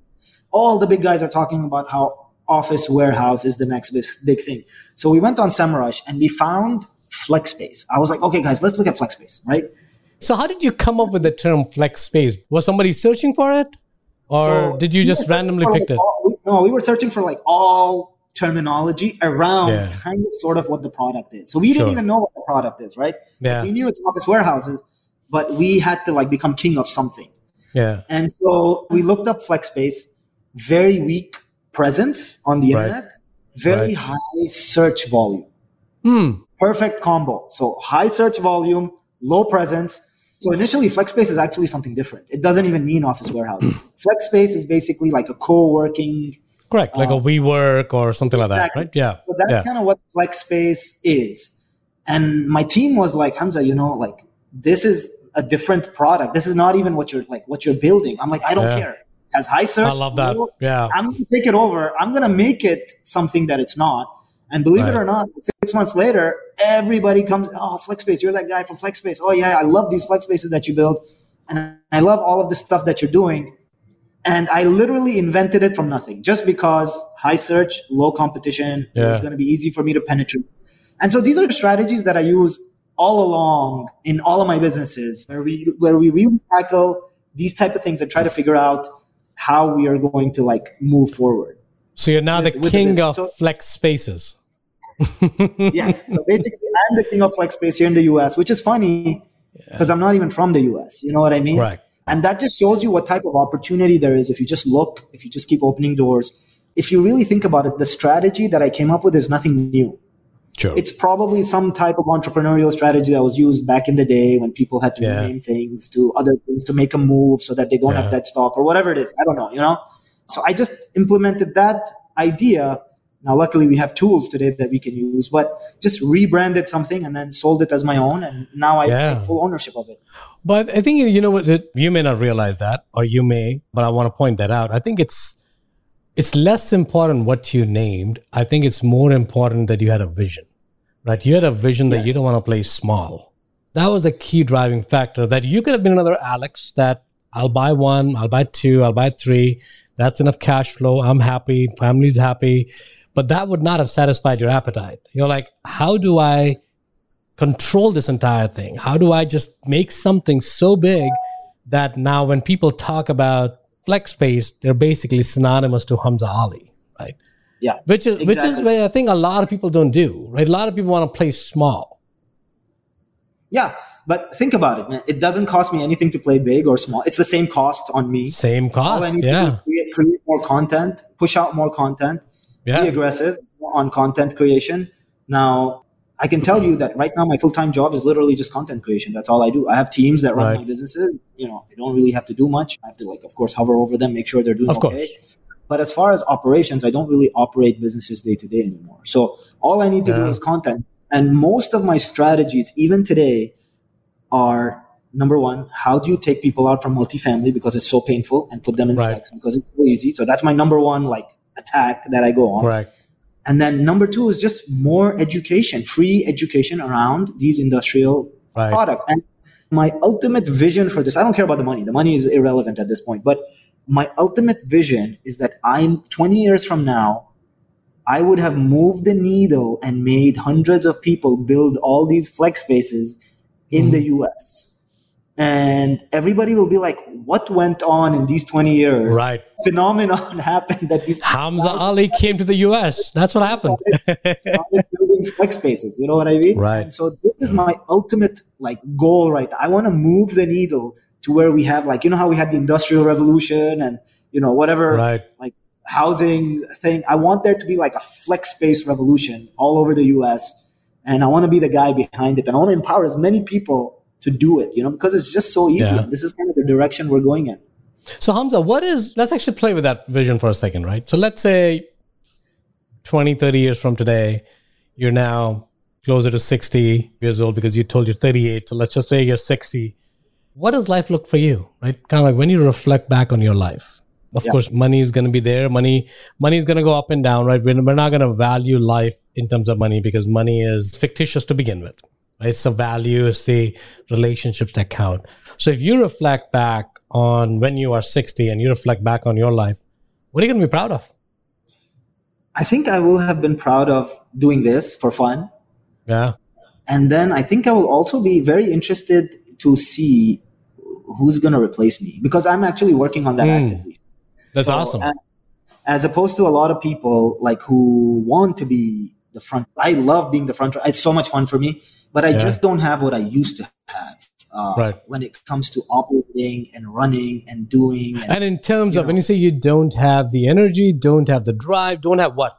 All the big guys are talking about how office warehouse is the next big, thing. So we went on SEMrush and we found FlexSpace. I was like, okay, guys, let's look at FlexSpace, right? So how did you come up with the term flex space? Was somebody searching for it? Or So did you just randomly pick like, it? all- no, we were searching for like all terminology around Yeah. kind of sort of what the product is. So we didn't even know what the product is, right? Yeah. We knew it's office warehouses, but we had to like become king of something. Yeah. And so we looked up FlexSpace, very weak presence on the Right. internet, very Right. high search volume. Hmm. Perfect combo. So high search volume, low presence. So initially, FlexSpace is actually something different. It doesn't even mean office warehouses. FlexSpace is basically like a co-working. Correct. Like a WeWork or something like that, Um, right? Yeah. So that's yeah. kind of what FlexSpace is. And my team was like, Hamza, you know, like this is a different product. This is not even what you're like what you're building. I'm like, I don't Yeah. care. Has high search. I love that. low- Yeah. I'm going to take it over. I'm going to make it something that it's not. And believe it or not, six months later, everybody comes, oh, FlexSpace, you're that guy from FlexSpace. Oh, yeah, I love these FlexSpaces that you build. And I love all of the stuff that you're doing. And I literally invented it from nothing just because high search, low competition, Yeah. going to be easy for me to penetrate. And so these are strategies that I use all along in all of my businesses where we, where we really tackle these type of things and try to figure out how we are going to like move forward. So you're now with- the king of So- flex spaces. yes. So basically, I'm the king of flex space here in the US, which is funny because I'm not even from the US. You know what I mean? Correct. And that just shows you what type of opportunity there is if you just look, if you just keep opening doors. If you really think about it, the strategy that I came up with is nothing new. Sure. It's probably some type of entrepreneurial strategy that was used back in the day when people had to Yeah. rename things to other things to make a move so that they don't Yeah. have that stock or whatever it is. I don't know, you know? So I just implemented that idea. Now, luckily, we have tools today that we can use, but just rebranded something and then sold it as my own. And now I Yeah. take full ownership of it. But I think you know what you may not realize that, or you may, but I want to point that out. I think it's it's less important what you named. I think it's more important that you had a vision, right? You had a vision that you don't want to play small. That was a key driving factor. That you could have been another Alex. That I'll buy one, I'll buy two, I'll buy three. That's enough cash flow. I'm happy. Family's happy. But that would not have satisfied your appetite. You're like, how do I control this entire thing? How do I just make something so big that now when people talk about flex space, they're basically synonymous to Hamza Ali, right? Yeah. Which is which is Exactly. where I think a lot of people don't do, right? A lot of people want to play small. Yeah. But think about it, man. It doesn't cost me anything to play big or small. It's the same cost on me. Same cost. Yeah. create, create more content, push out more content, yeah. be aggressive on content creation. Now, I can tell you that right now my full time job is literally just content creation. That's all I do. I have teams that run Right. my businesses. You know, I don't really have to do much. I have to like, of course, hover over them, make sure they're doing Of course. But as far as operations, I don't really operate businesses day to day anymore. So all I need to do is content. And most of my strategies, even today, are number one, how do you take people out from multifamily because it's so painful and put them in Right. flex because it's so easy. So that's my number one like attack that I go on. Right. And then number two is just more education, free education around these industrial Right. product. And my ultimate vision for this, I don't care about the money. The money is irrelevant at this point. But my ultimate vision is that I'm 20 years from now, I would have moved the needle and made hundreds of people build all these flex spaces in the mm-hmm. US. And everybody will be like, what went on in these 20 years? Right. Phenomenon happened that these Hamza Ali came to the US. That's what happened. started building flex spaces. You know what I mean? Right. And so this is my ultimate like goal right now. I want to move the needle to where we have like you know how we had the industrial revolution and you know whatever right. like housing thing. I want there to be like a flex space revolution all over the US. And I want to be the guy behind it. And I want to empower as many people to do it, you know, because it's just so easy. Yeah. This is kind of the direction we're going in. So Hamza, what is let's actually play with that vision for a second, right? So let's say 20, 30 years from today, you're now closer to 60 years old because you told you're 38. So let's just say you're 60. What does life look for you? Right? Kind of like when you reflect back on your life. Of Yeah. course, money is going to be there. Money, money is going to go up and down, right? We're, we're not going to value life in terms of money because money is fictitious to begin with. Right? It's the value, it's the relationships that count. So if you reflect back on when you are 60 and you reflect back on your life, what are you going to be proud of? I think I will have been proud of doing this for fun. Yeah. And then I think I will also be very interested to see who's going to replace me because I'm actually working on that Hmm. actively. That's So, awesome. a- As opposed to a lot of people like who want to be the front. I love being the front. It's so much fun for me, but I Yeah. just don't have what I used to have. Uh, Right. When it comes to operating and running and doing. And, And in terms of when you say you don't have the energy, don't have the drive, don't have what?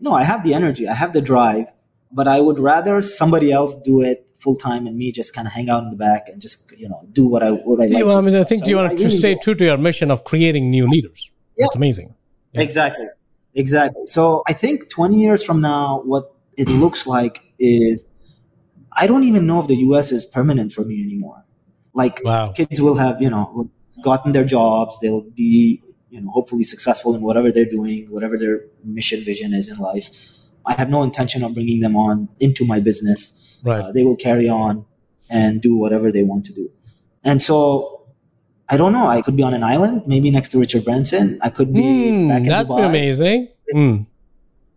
no, I have the energy. I have the drive, but I would rather somebody else do it full time and me just kind of hang out in the back and just you know do what I what I Yeah, like. well, I mean, do. I think So you want I to really stay true to your mission of creating new leaders. Yeah. That's amazing. Yeah. Exactly. Exactly. So I think 20 years from now, what it looks like is I don't even know if the US is permanent for me anymore. Like Wow. kids will have, you know, gotten their jobs. They'll be, you know, hopefully successful in whatever they're doing, whatever their mission vision is in life. I have no intention of bringing them on into my business. Right. Uh, they will carry on and do whatever they want to do. And so I don't know. I could be on an island, maybe next to Richard Branson. I could be Hmm, back in that'd be amazing. Hmm.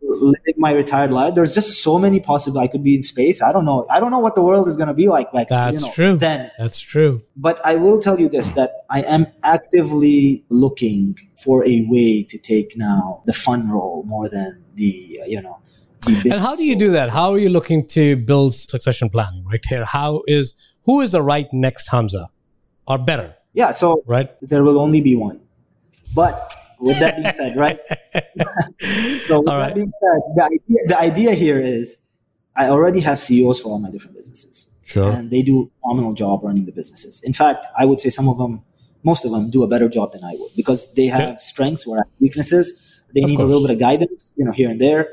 living my retired life. There's just so many possible. I could be in space. I don't know. I don't know what the world is going to be like. Like That's you know, true. Then, That's true. but I will tell you this: that I am actively looking for a way to take now the fun role more than the uh, you know. And how do you do that? How are you looking to build succession planning right here? How is who is the right next Hamza or better, Yeah. So right? there will only be one. But with that being said, right? So with that being said, the idea, the idea here is I already have CEOs for all my different businesses. Sure. and they do a phenomenal job running the businesses. In fact, I would say some of them, most of them, do a better job than I would because they have Yeah. strengths where I have weaknesses. They Of need a little bit of guidance, you know, here and there.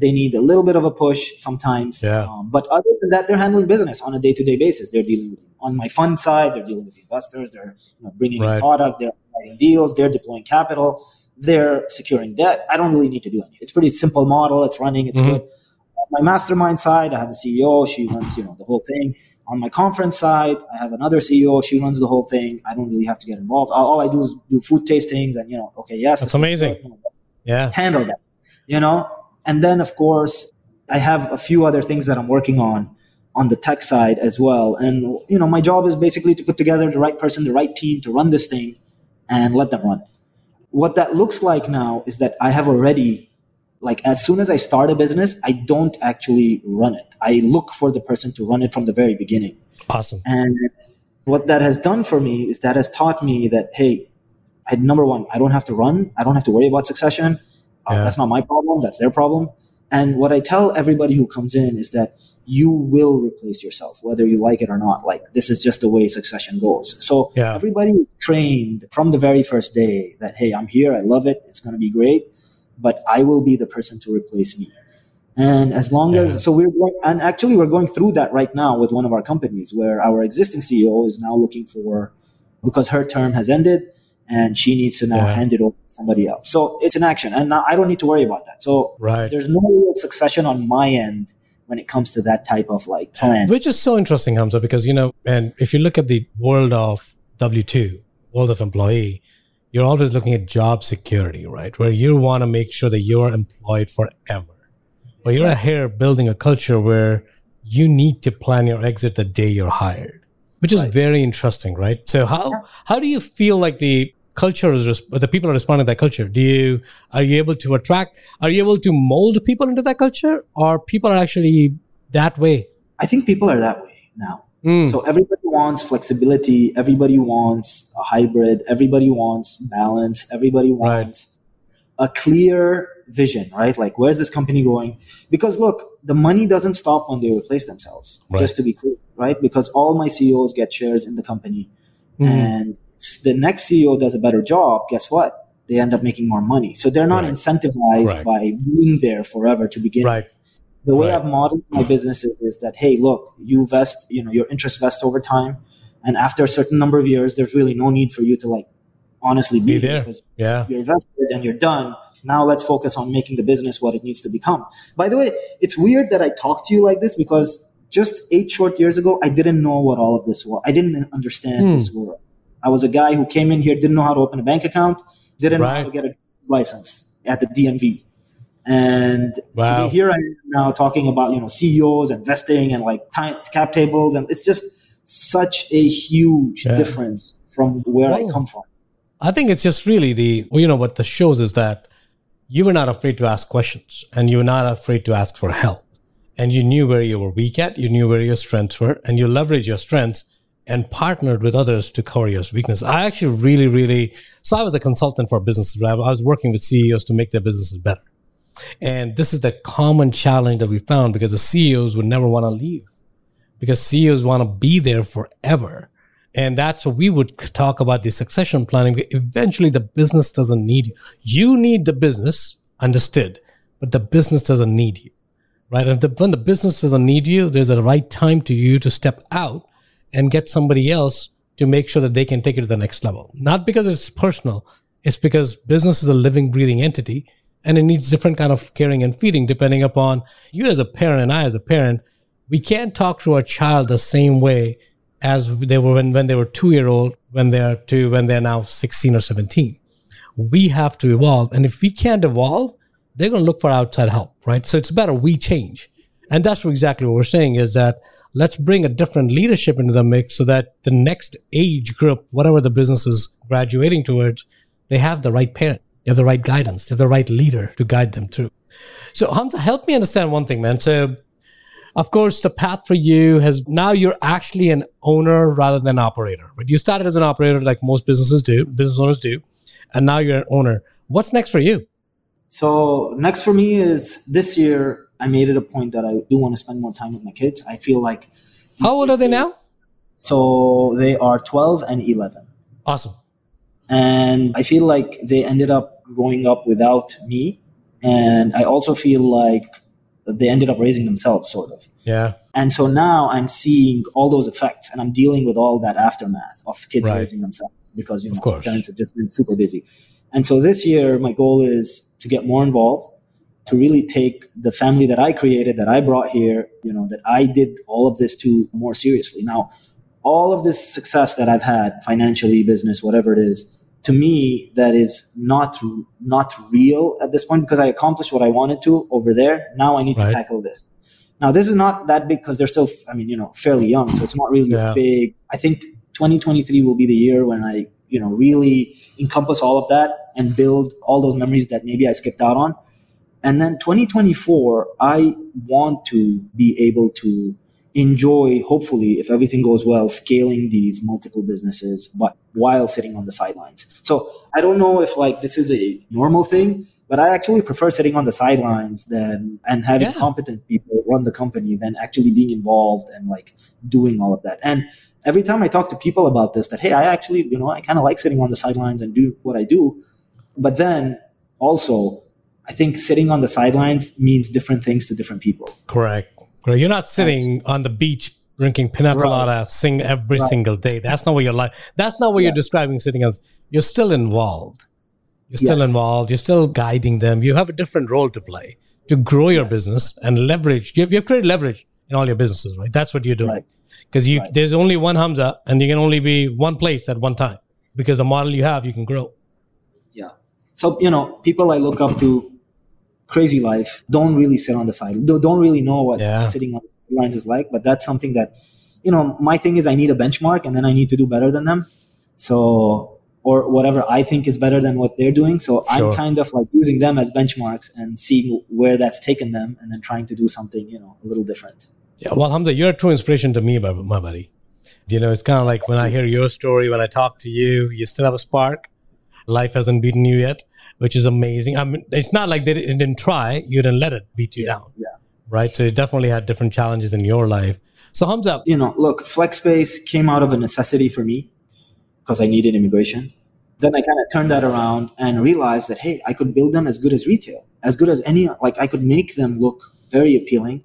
They need a little bit of a push sometimes. Yeah. Um, but other than that, they're handling business on a day-to-day basis. They're dealing with on my fund side. They're dealing with the investors. They're you know, bringing Right. in product. They're writing deals. They're deploying capital. They're securing debt. I don't really need to do anything. It's a pretty simple model. It's running. It's Mhm. good. On my mastermind side, I have a CEO. She runs, you know, the whole thing. On my conference side, I have another CEO. She runs the whole thing. I don't really have to get involved. All, all I do is do food tastings and, you know, okay, yes. That's amazing. good, Yeah. handle that, you know? And then, of course, I have a few other things that I'm working on on the tech side as well. And, you know, my job is basically to put together the right person, the right team to run this thing and let them run. What that looks like now is that I have already, like, as soon as I start a business, I don't actually run it. I look for the person to run it from the very beginning. Awesome. And what that has done for me is that has taught me that, hey, I, number one, I don't have to run. I don't have to worry about succession. Uh, Yeah. That's not my problem. That's their problem. And what I tell everybody who comes in is that you will replace yourself, whether you like it or not. Like this is just the way succession goes. So Yeah. everybody trained from the very first day that, hey, I'm here, I love it, it's going to be great, but I will be the person to replace me. And as long Yeah. as, so we're going, and actually we're going through that right now with one of our companies where our existing CEO is now looking for, because her term has ended and she needs to now Yeah. hand it over to somebody else. So it's an action and I don't need to worry about that. So Right. there's no real succession on my end when it comes to that type of like plan. Which is so interesting, Hamza, because, you know, and if you look at the world of W 2, world of employee, you're always looking at job security, right? Where you want to make sure that you're employed forever. But you're here building a culture where you need to plan your exit the day you're hired, which is Right. very interesting, right? So how how do you feel like the culture is the people are responding to that culture? Do you are you able to attract? Are you able to mold people into that culture, or people are actually that way? I think people are that way now. Mm. So everybody wants flexibility. Everybody wants a hybrid. Everybody wants balance. Everybody Right. wants a clear vision, right? Like, where's this company going? Because look, the money doesn't stop when they replace themselves, Right. just to be clear, right? Because all my CEOs get shares in the company. Mhm. And the next CEO does a better job, guess what? They end up making more money. So they're not Right. incentivized Right. by being there forever to begin Right. with the way. I've modeled my businesses is that hey, look, you vest, you know, your interest vests over time, and after a certain number of years, there's really no need for you to like honestly be, Be there. because Yeah. you're vested and you're done. Now let's focus on making the business what it needs to become. By the way, it's weird that I talk to you like this because just eight short years ago, I didn't know what all of this was. I didn't understand Hmm. this world. I was a guy who came in here, didn't know how to open a bank account, didn't know how to get a license at the DMV. And to Wow. be here I am now talking about you know CEOs and investing and like time, cap tables, and it's just such a huge Yeah. difference from where I come from. I think it's just really the, well, you know, what the shows is that you were not afraid to ask questions and you were not afraid to ask for help. And you knew where you were weak at, you knew where your strengths were, and you leveraged your strengths and partnered with others to cover your weakness. I actually really, really, so I was a consultant for businesses. Right? I was working with CEOs to make their businesses better. And this is the common challenge that we found because the CEOs would never want to leave because CEOs want to be there forever. And that's what we would talk about the succession planning. Eventually, the business doesn't need you. You need the business, understood, but the business doesn't need you, right? And the, when the business doesn't need you, there's a right time to you to step out and get somebody else to make sure that they can take it to the next level. Not because it's personal, it's because business is a living, breathing entity and it needs different kind of caring and feeding depending upon you as a parent and I as a parent. We can't talk to our child the same way as they were when, when they were two year old, when they're two, when they're now 16 or 17. We have to evolve. And if we can't evolve, they're going to look for outside help, right? So it's better we change. And that's exactly what we're saying is that let's bring a different leadership into the mix so that the next age group, whatever the business is graduating towards, they have the right parent, they have the right guidance, they have the right leader to guide them through. So Hamza, help me understand one thing, man. So of course, the path for you has now you're actually an owner rather than operator. But you started as an operator like most businesses do, business owners do, and now you're an owner. What's next for you? So next for me is this year. I made it a point that I do want to spend more time with my kids. I feel like. How old are they now? So they are 12 and 11. Awesome. And I feel like they ended up growing up without me. And I also feel like they ended up raising themselves, sort of. Yeah. And so now I'm seeing all those effects and I'm dealing with all that aftermath of kids Right. raising themselves because, you know, parents have just been super busy. And so this year, my goal is to get more involved, to really take the family that I created, that I brought here, you know, that I did all of this to more seriously. Now, all of this success that I've had, financially, business, whatever it is, to me, that is not not real at this point because I accomplished what I wanted to over there. Now I need Right. to tackle this. Now, this is not that big because they're still, I mean, you know, fairly young, so it's not really Yeah. big. I think 2023 will be the year when I, you know, really encompass all of that and build all those memories that maybe I skipped out on. And then 2024, I want to be able to enjoy, hopefully, if everything goes well, scaling these multiple businesses, but while sitting on the sidelines. So I don't know if like this is a normal thing, but I actually prefer sitting on the sidelines than and having Yeah. competent people run the company than actually being involved and like doing all of that. And every time I talk to people about this, that hey, I actually, you know, I kind of like sitting on the sidelines and do what I do. But then also, I think sitting on the sidelines means different things to different people. Correct. Correct. You're not sitting on the beach drinking pina Right. sing every Right. single day. That's not what you're like. That's not what you're describing sitting as. You're still involved. You're still Yes. involved. You're still guiding them. You have a different role to play to grow your business and leverage. You've, you've created leverage in all your businesses, right? That's what you're doing. Right. Because you Right. there's only one Hamza, and you can only be one place at one time. Because the model you have, you can grow. Yeah. So, you know, people I look up to, crazy life, don't really sit on the side, don't really know what Yeah. sitting on the lines is like. But that's something that, you know, my thing is I need a benchmark and then I need to do better than them. So, or whatever I think is better than what they're doing. So Sure. I'm kind of like using them as benchmarks and seeing where that's taken them and then trying to do something, you know, a little different. Yeah, well, Hamza, you're a true inspiration to me, my, my buddy. You know, it's kind of like when I hear your story, when I talk to you, you still have a spark. Life hasn't beaten you yet, which is amazing. I mean, it's not like they didn't, didn't try; you didn't let it beat you down, Yeah. right? So you definitely had different challenges in your life. So, Hamza, you know, look, FlexSpace came out of a necessity for me because I needed immigration. Then I kind of turned that around and realized that, hey, I could build them as good as retail, as good as any, like I could make them look very appealing.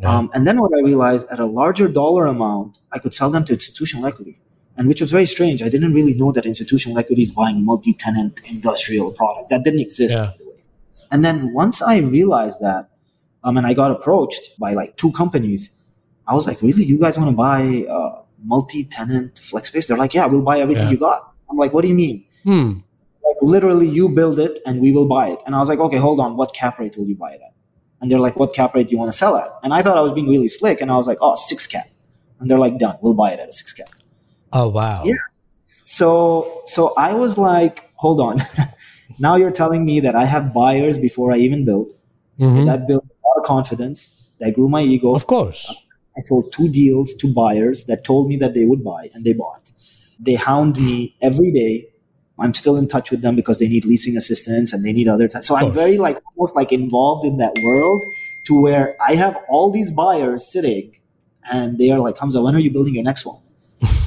Yeah. Um, and then what I realized at a larger dollar amount, I could sell them to institutional equity. And which was very strange. I didn't really know that institutional equity is buying multi-tenant industrial product. That didn't exist, Yeah. by the way. And then once I realized that, um, and I got approached by like two companies, I was like, really? You guys want to buy uh, multi-tenant flex space? They're like, yeah, we'll buy everything Yeah. you got. I'm like, what do you mean? hmm, Like literally, you build it and we will buy it. And I was like, okay, hold on. What cap rate will you buy it at? And they're like, what cap rate do you want to sell at? And I thought I was being really slick, and I was like, oh, six cap. And they're like, done. We'll buy it at a six cap. Oh wow, Yeah. So, so I was like, hold on. now you're telling me that I have buyers before I even build. Mhm. That built a lot of confidence. That grew my ego. of course, I sold two deals to buyers that told me that they would buy, and they bought. They hound me every day. I'm still in touch with them because they need leasing assistance and they need other. T- so I'm very like almost like involved in that world to where I have all these buyers sitting, and they are like, "Hamza, when are you building your next one?"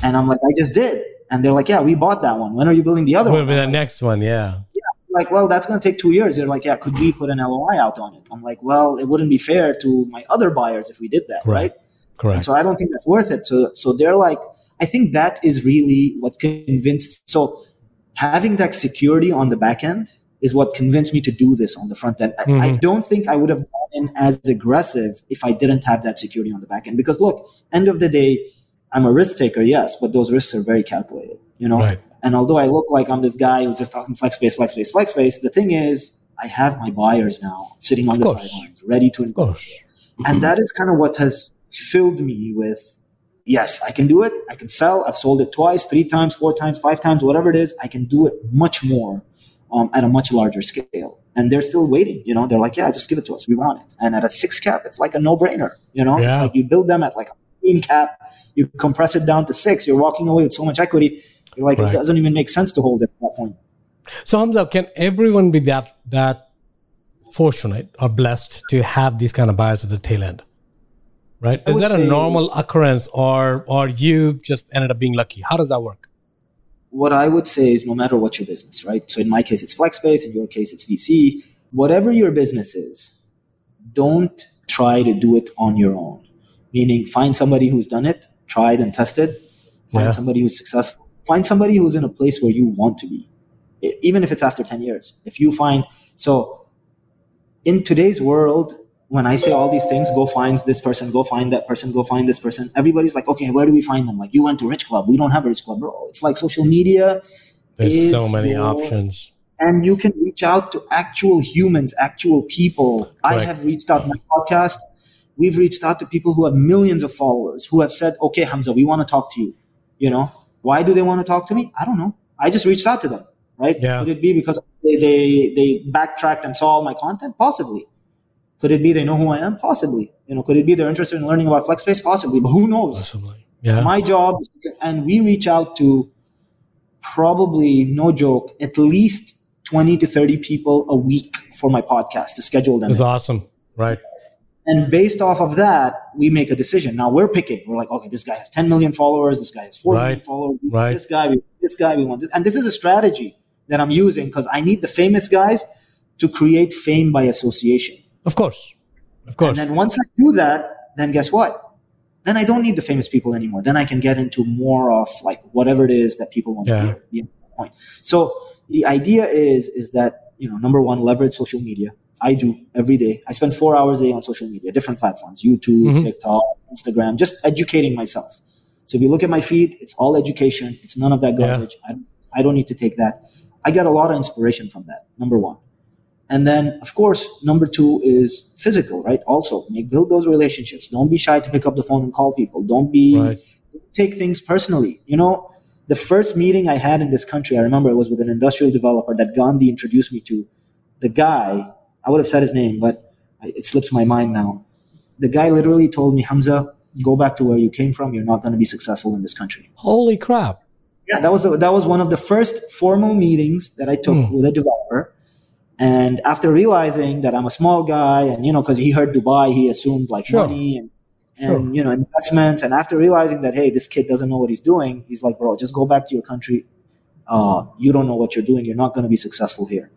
And I'm like, "I just did." And they're like, "Yeah, we bought that one. When are you building the other one?" be the like, next one. Yeah, Yeah. like, well, that's going to take two years. They're like, yeah, could we put an LOI out on it? I'm like, well, it wouldn't be fair to my other buyers if we did that, Correct. right? correct. So I don't think that's worth it. So, so they're like, I think that is really what convinced. So having that security on the back end is what convinced me to do this on the front end. I, I Mhm. don't think I would have been as aggressive if I didn't have that security on the back end. Because look, end of the day, I'm a risk taker, yes, but those risks are very calculated, you know? Right. And although I look like I'm this guy who's just talking flex space, flex space, flex space, the thing is, I have my buyers now sitting on Of the course. sidelines, ready to course. and that is kind of what has filled me with yes i can do it i can sell i've sold it twice three times four times five times whatever it is i can do it much more um, at a much larger scale and they're still waiting you know they're like yeah just give it to us we want it and at a six cap it's like a no-brainer you know it's like you build them at like a 15 cap you compress it down to six you're walking away with so much equity you're like Right. it doesn't even make sense to hold it at that point So Hamza, can everyone be that that fortunate or blessed to have these kind of buyers at the tail end? Right? Is that a normal occurrence or or you just ended up being lucky? How does that work? what I would say is no matter what your business, right? So in my case, it's FlexSpace. In your case, it's VC. Whatever your business is, don't try to do it on your own. Meaning, find somebody who's done it, tried and tested. Find Yeah. somebody who's successful. Find somebody who's in a place where you want to be, even if it's after 10 years. If you find, so in today's world, when I say all these things, go find this person, go find that person, go find this person. Everybody's like, okay, where do we find them? Like, you went to Rich Club. We don't have a Rich Club, bro. It's like social media. There's so many your- options. And you can reach out to actual humans, actual people. I have reached out my podcast. We've reached out to people who have millions of followers who have said, okay, Hamza, we want to talk to you. You know, why do they want to talk to me? I don't know. I just reached out to them, right? Yeah. Could it be because they, they, they backtracked and saw all my content? Possibly. Could it be they know who I am? Possibly. You know, could it be they're interested in learning about FlexSpace? Possibly, but who knows? Possibly. Yeah. My job, is to, and we reach out to probably no joke, at least twenty to thirty people a week for my podcast to schedule them. It's in. awesome. Right. And based off of that, we make a decision. Now we're picking. We're like, okay, this guy has 10 million followers. This guy has 4 million Right. followers. We Right. This guy, we, this guy, we want this. And this is a strategy that I'm using because I need the famous guys to create fame by association. Of course. Of course. And then once I do that, then guess what? Then I don't need the famous people anymore. Then I can get into more of like whatever it is that people want Yeah. to hear. Know, point. So the idea is is that you know number one, leverage social media. I do every day. I spend four hours a day on social media, different platforms, YouTube, Mhm. TikTok, Instagram, just educating myself. So if you look at my feed, it's all education. It's none of that Yeah. garbage. I, I don't need to take that. I get a lot of inspiration from that. Number one. And then, of course, number two is physical, right? Also, make build those relationships. Don't be shy to pick up the phone and call people. Don't be Right. take things personally. You know, the first meeting I had in this country, I remember it was with an industrial developer that Gandhi introduced me to. The guy, I would have said his name, but it slips my mind now. The guy literally told me, Hamza, go back to where you came from. You're not going to be successful in this country. Holy crap. Yeah, that was that was one of the first formal meetings that I took Hmm. with a developer. And after realizing that I'm a small guy, and you know, because he heard Dubai, he assumed like Sure. money and and Sure. you know investments. And after realizing that, hey, this kid doesn't know what he's doing, he's like, bro, just go back to your country. Uh, you don't know what you're doing. You're not going to be successful here.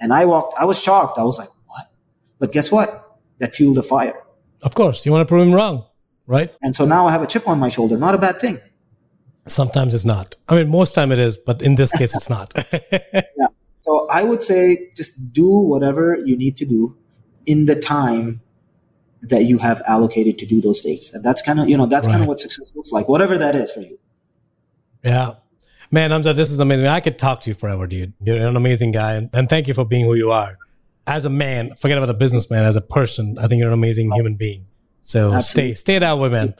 And I walked. I was shocked. I was like? But guess what? That fueled the fire. Of course. You want to prove him wrong. Right. And so now I have a chip on my shoulder. Not a bad thing. Sometimes it's not. I mean, most time it is, but in this case, it's not. Yeah. So I would say just do whatever you need to do in the time that you have allocated to do those things. And that's kind of, you know, that's kind of what success looks like, whatever that is for you. yeah. Man, Hamza, this is amazing. I could talk to you forever, dude. You're an amazing guy. And, and thank you for being who you are. As a man, forget about a businessman, as a person, I think you're an amazing oh. human being. So Absolutely. stay, stay that way, man.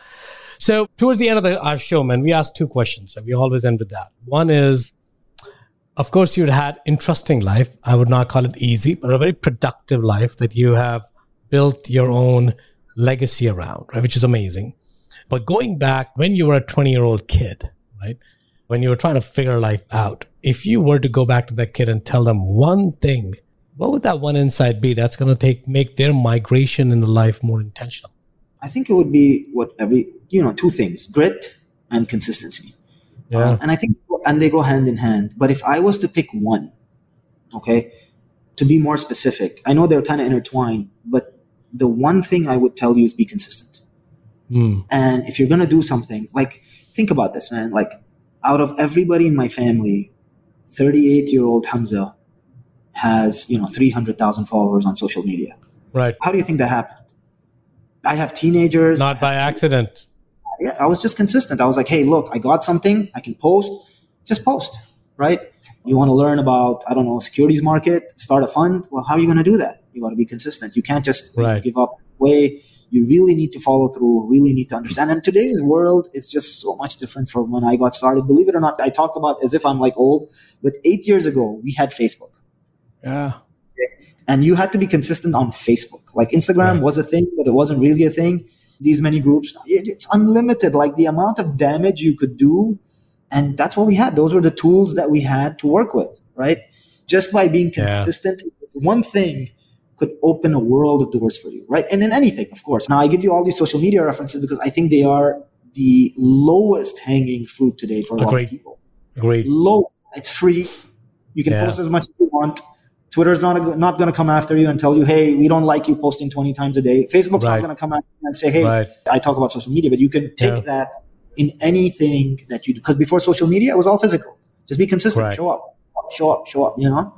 So towards the end of the, our show, man, we ask two questions. And we always end with that. One is, of course, you'd had interesting life. I would not call it easy, but a very productive life that you have built your own legacy around, right? Which is amazing. But going back when you were a 20 year old kid, right? When you were trying to figure life out, if you were to go back to that kid and tell them one thing, what would that one insight be that's going to take make their migration in the life more intentional? I think it would be what every, you know, two things grit and consistency. Yeah. And I think, and they go hand in hand. But if I was to pick one, okay, to be more specific, I know they're kind of intertwined, but the one thing I would tell you is be consistent. Mm. And if you're going to do something, like, think about this, man. Like, out of everybody in my family, 38 year old Hamza has, you know, 300,000 followers on social media. Right. How do you think that happened? I have teenagers. Not by accident. Yeah, I was just consistent. I was like, hey, look, I got something. I can post. Just post, right? You want to learn about, I don't know, securities market, start a fund. Well, how are you going to do that? You got to be consistent. You can't just Right. give up way. You really need to follow through, really need to understand. And today's world is just so much different from when I got started. Believe it or not, I talk about as if I'm like old, but eight years ago, we had Facebook Yeah. and you had to be consistent on Facebook. Like Instagram Right. was a thing, but it wasn't really a thing. These many groups, it's unlimited. Like the amount of damage you could do, and that's what we had. Those were the tools that we had to work with, right? Just by being Yeah. consistent, one thing could open a world of doors for you, right? And in anything, of course. Now I give you all these social media references because I think they are the lowest hanging fruit today for a lot Agreed. of people Agreed. low. It's free. You can Yeah. post as much as you want. Twitter's not not going to come after you and tell you, "Hey, we don't like you posting 20 times a day." Facebook's Right. not going to come after you and say, "Hey, Right. I talk about social media," but you can take Yeah. that in anything that you do. Because before social media, it was all physical. Just be consistent. Right. Show up. Show up. Show up. You know.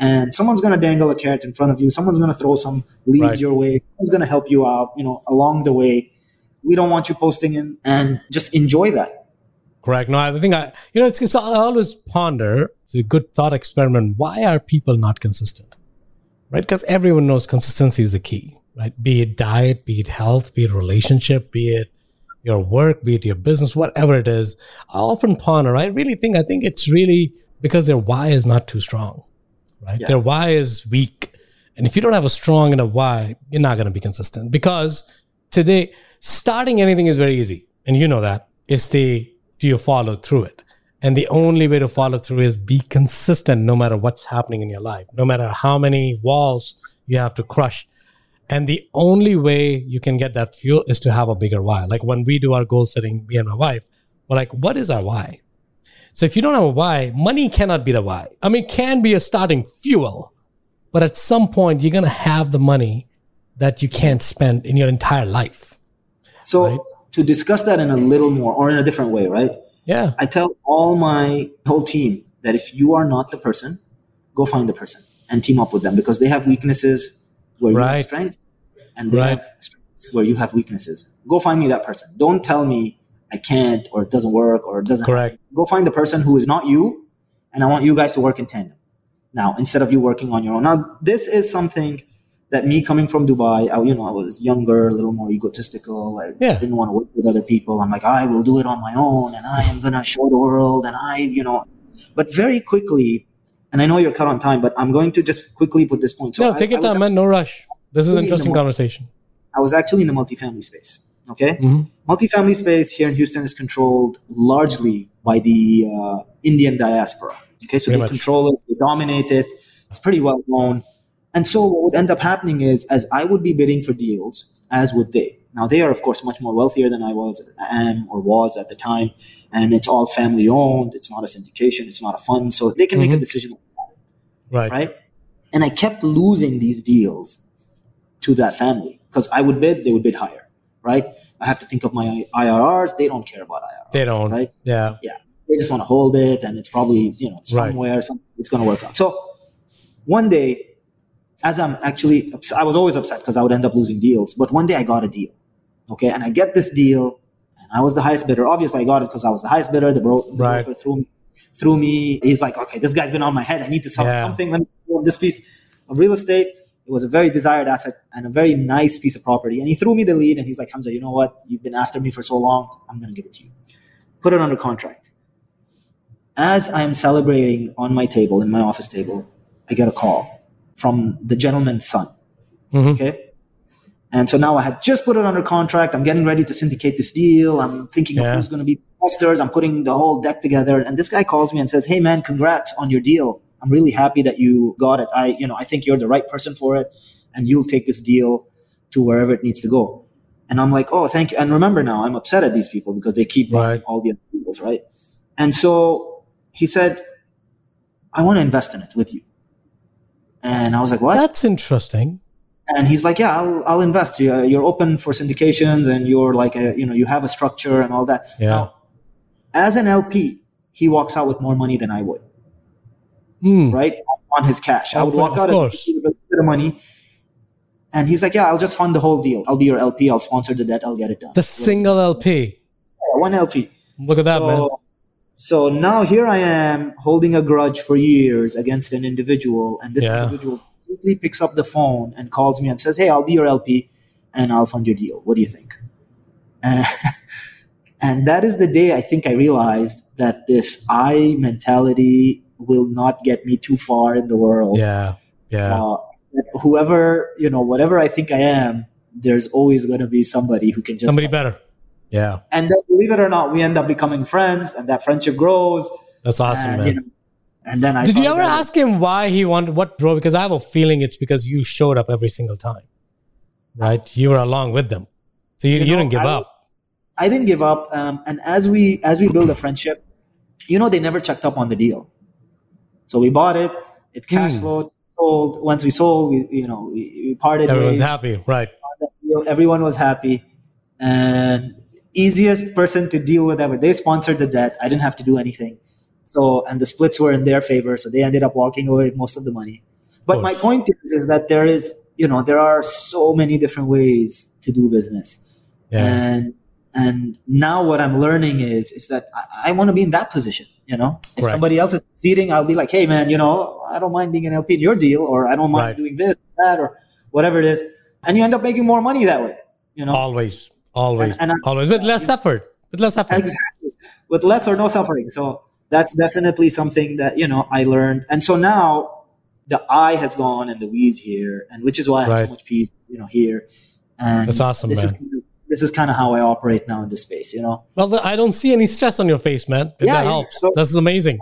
And someone's going to dangle a carrot in front of you. Someone's going to throw some leads your way. Someone's going to help you out. You know, along the way. We don't want you posting in, and just enjoy that. Correct. No, I think I, you know, it's, it's I always ponder. It's a good thought experiment. Why are people not consistent? Right? Because everyone knows consistency is the key. Right? Be it diet, be it health, be it relationship, be it your work, be it your business, whatever it is. I often ponder. I really think. I think it's really because their why is not too strong. Right? Yeah. Their why is weak, And if you don't have a strong enough why, you're not going to be consistent because today, starting anything is very easy. And you know that. It's the do you follow through it? And the only way to follow through is be consistent no matter what's happening in your life, no matter how many walls you have to crush. And the only way you can get that fuel is to have a bigger why. Like when we do our goal setting, me and my wife, we're like, what is our why? So if you don't have a why, money cannot be the why. I mean, it can be a starting fuel, but at some point you're going to have the money that you can't spend in your entire life. So Right. To discuss that in a little more or in a different way, right? Yeah. I tell all my whole team that if you are not the person, go find the person and team up with them because they have weaknesses where you have strengths and they Right. have strengths where you have weaknesses. Go find me that person. Don't tell me I can't or it doesn't work or it doesn't. Correct. Go find the person who is not you, and I want you guys to work in tandem. Now, instead of you working on your own. Now, this is something that me coming from Dubai, I, you know, I was younger, a little more egotistical. I Yeah. didn't want to work with other people. I'm like, I will do it on my own, and I am gonna show the world, and I, you know. But very quickly, and I know you're cut on time, but I'm going to just quickly put this point. no, I- take your I time, man. No rush. This is an interesting mo- conversation. I was actually in the multifamily space. Okay, Mhm. multifamily space here in Houston is controlled largely by the uh, Indian diaspora. Okay, so they much. control it, they dominate it. It's pretty well known. And so what would end up happening is, as I would be bidding for deals, as would they. Now they are, of course, much more wealthier than I was, am or was at the time, and it's all family owned. It's not a syndication. It's not a fund, so they can make a Mhm. decision Right. right? And I kept losing these deals to that family because I would bid, they would bid higher, right? I have to think of my IRRs. They don't care about IRRs. They don't. right? Yeah. Yeah. They just want to hold it, and it's probably you know Right. somewhere some, it's going to work out. So one day, as I'm actually, I was always upset because I would end up losing deals. But one day I got a deal, okay, and I get this deal, and I was the highest bidder. Obviously, I got it because I was the highest bidder. The, bro- the Right. broker threw me, threw me. He's like, okay, this guy's been on my head. I need to sell Yeah. something. Let me sell this piece of real estate. It was a very desired asset and a very nice piece of property. And he threw me the lead, and he's like, Hamza, you know what? You've been after me for so long. I'm going to give it to you. Put it under contract as I am celebrating on my table, in my office table, I get a call from the gentleman's son. Mhm. Okay. And so now I had just put it under contract. I'm getting ready to syndicate this deal. I'm thinking Yeah. of who's going to be investors. I'm putting the whole deck together. And this guy calls me and says, Hey man, congrats on your deal. I'm really happy that you got it. I, you know, I think you're the right person for it and you'll take this deal to wherever it needs to go. And I'm like, Oh, thank you. And remember now, I'm upset at these people because they keep buying Right. all the other deals, right? And so he said, I want to invest in it with you. And I was like, what? That's interesting. and he's like, yeah, I'll, I'll invest. You're, you're open for syndications and you're like, a, you know, you have a structure and all that. Yeah. Now, as an LP, he walks out with more money than I would, Hmm. right? On his cash. I would walk out with a bit of money. And he's like, yeah, I'll just fund the whole deal. I'll be your LP. I'll sponsor the debt. I'll get it done. The single LP. Yeah, one LP. Look at that, man. So, now here I am holding a grudge for years against an individual, and this Yeah. individual simply picks up the phone and calls me and says, "Hey, I'll be your LP, and I'll fund your deal. What do you think?" And, and that is the day I think I realized that this I mentality will not get me too far in the world. Yeah. Yeah. Uh, whoever you know, whatever I think I am, there's always going to be somebody who can just Somebody better. Yeah. and then, believe it or not, we end up becoming friends, and that friendship grows. That's awesome, and, man. you know, and then I Did you ever getting- ask him why he wanted what drove? Because I have a feeling it's because you showed up every single time, right? You were along with them, so you, You you, didn't give I- up. I didn't give up, um, and as we as we build a friendship, you know, they never checked up on the deal. So we bought it, it cash Hmm. flowed, sold. Once we sold, we you know we, we parted Everyone's ways. happy, right? Everyone was happy, and easiest person to deal with ever. They sponsored the debt. I didn't have to do anything. So and the splits were in their favor, so they ended up walking away with most of the money. But my point is, is that there is, you know, there are so many different ways to do business, Yeah. and and now what I'm learning is is that I, I want to be in that position. You know, if Correct. somebody else is succeeding, I'll be like, hey man, you know, I don't mind being an LP in your deal, or I don't mind Right. doing this, that, or whatever it is, and you end up making more money that way. You know, always, always, And- and I- always with less effort. With less effort. exactly with less or no suffering. So that's definitely something that you know I learned, and so now the I has gone and the we's here, and which is why I have Right. so much peace, you know, here. And That's awesome, this man. Is, this is kind of how I operate now in this space, you know. Well, I don't see any stress on your face, man. If Yeah, that yeah. helps. So- this is amazing.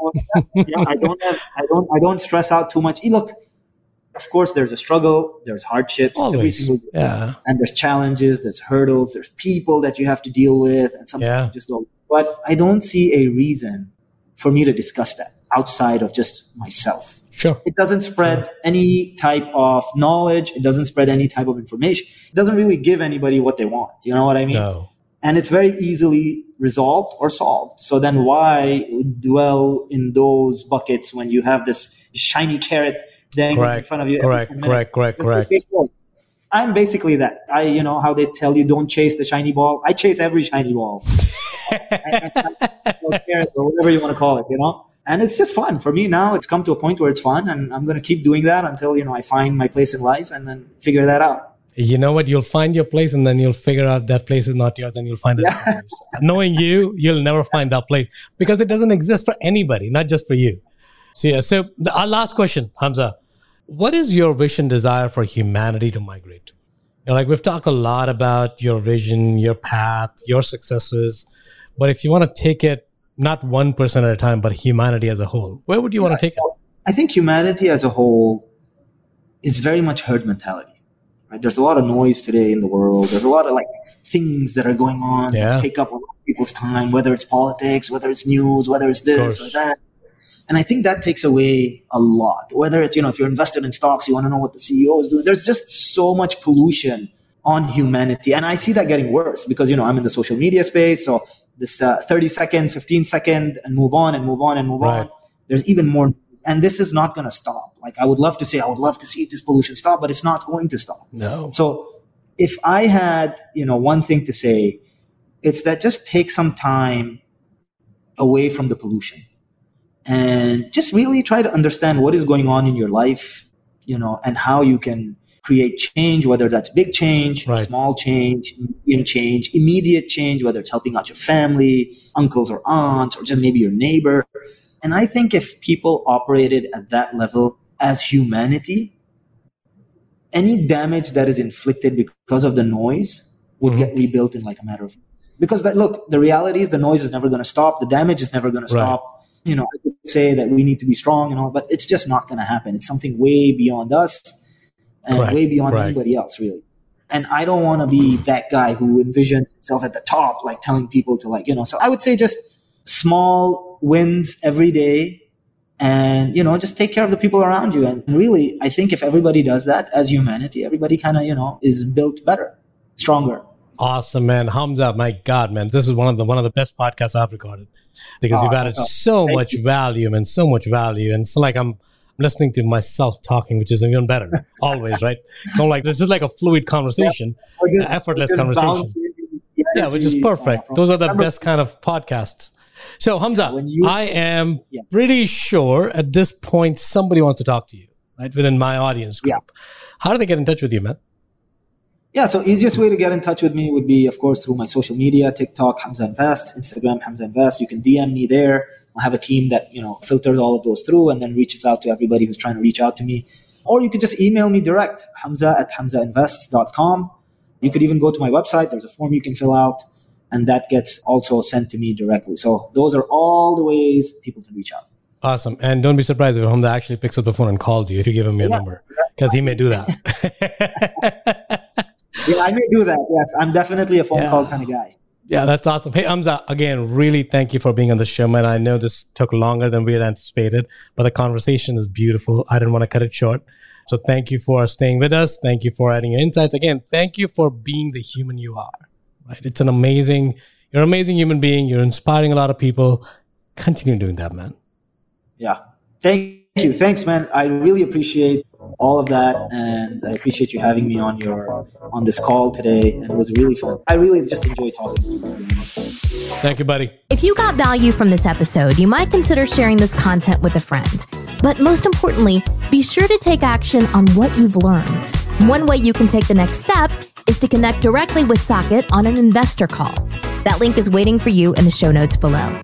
yeah, I don't have, I don't, I don't stress out too much. Look, of course, there's a struggle, there's hardships every single day, Yeah. and there's challenges, there's hurdles, there's people that you have to deal with, and sometimes Yeah. you just don't. But I don't see a reason for me to discuss that outside of just myself. Sure. It doesn't spread any type of knowledge. It doesn't spread any type of information. It doesn't really give anybody what they want. You know what I mean? No. and it's very easily resolved or solved. So then why dwell in those buckets when you have this shiny carrot in Correct. of you? Correct. Correct. Correct. Correct. I'm basically that. I, you know, how they tell you don't chase the shiny ball. I chase every shiny ball, or carrot, or whatever you want to call it. You know, and it's just fun for me now. It's come to a point where it's fun, and I'm going to keep doing that until you know I find my place in life, and then figure that out. You know what? You'll find your place, and then you'll figure out that place is not yours, Then you'll find it. place. Knowing you, you'll never find that place because it doesn't exist for anybody, not just for you. So yeah. So the, our last question, Hamza, what is your vision, desire for humanity to migrate to? You know, like we've talked a lot about your vision, your path, your successes, but if you want to take it not one person at a time, but humanity as a whole, where would you want to take it? I think humanity as a whole is very much herd mentality. Right? There's a lot of noise today in the world. There's a lot of like things that are going on Yeah. that take up a lot of people's time, whether it's politics, whether it's news, whether it's this or that. And I think that takes away a lot. Whether it's, you know, if you're invested in stocks, you want to know what the CEO is doing. There's just so much pollution on humanity. And I see that getting worse because, you know, I'm in the social media space. So this uh, 30 second, 15 second, and move on and move on and move Right. on. There's even more. And this is not going to stop. Like, I would love to say, I would love to see this pollution stop, but it's not going to stop. No. So if I had, you know, one thing to say, it's that just take some time away from the pollution and just really try to understand what is going on in your life, you know, and how you can create change, whether that's big change, Right. small change, medium change, immediate change, whether it's helping out your family, uncles or aunts, or just maybe your neighbor. And I think if people operated at that level as humanity, any damage that is inflicted because of the noise would Mhm. get rebuilt in like a matter of because that look the reality is the noise is never going to stop the damage is never going to stop you know i could say that we need to be strong and all but it's just not going to happen it's something way beyond us and Correct. way beyond Right. anybody else really and i don't want to be that guy who envisions himself at the top like telling people to like you know so i would say just small wins every day and you know just take care of the people around you and really i think if everybody does that as humanity everybody kind of you know is built better stronger Awesome, man. Hamza, my God, man. This is one of the one of the best podcasts I've recorded. Because Oh, you've added oh, so much value, man, so much value. And it's like I'm listening to myself talking, which is even better. Always, right? So like this is like a fluid conversation, We're just- effortless conversation. Yeah, which is perfect. Those are the Remember- best kind of podcasts. So Hamza, you- I am Yeah. pretty sure at this point somebody wants to talk to you, right? Within my audience group. Yeah. How do they get in touch with you, man? Yeah, so easiest way to get in touch with me would be, of course, through my social media, TikTok, Hamza Invest, Instagram, Hamza Invest. You can DM me there. I have a team that, you know, filters all of those through and then reaches out to everybody who's trying to reach out to me. Or you could just email me direct, hamza at hamzainvests.com. You could even go to my website. There's a form you can fill out and that gets also sent to me directly. So those are all the ways people can reach out. Awesome. And don't be surprised if Hamza actually picks up the phone and calls you if you give him your Yeah. number, because he may do that. Yeah, I may do that. Yes, I'm definitely a phone Yeah. call kind of guy. yeah, that's awesome. Hey, Hamza, again, really thank you for being on the show, man. I know this took longer than we had anticipated, but the conversation is beautiful. I didn't want to cut it short. So thank you for staying with us. Thank you for adding your insights. Again, thank you for being the human you are. Right? It's an amazing, you're an amazing human being. You're inspiring a lot of people. Continue doing that, man. Yeah. Thank you. Thanks, man. I really appreciate all of that, and I appreciate you having me on your on this call today. And it was really fun. I really just enjoy talking to you. to be honest. Thank you, buddy. If you got value from this episode, you might consider sharing this content with a friend. But most importantly, be sure to take action on what you've learned. One way you can take the next step is to connect directly with Saket on an investor call. That link is waiting for you in the show notes below.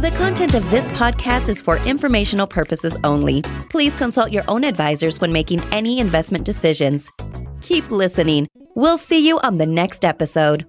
The content of this podcast is for informational purposes only. Please consult your own advisors when making any investment decisions. Keep listening. We'll see you on the next episode.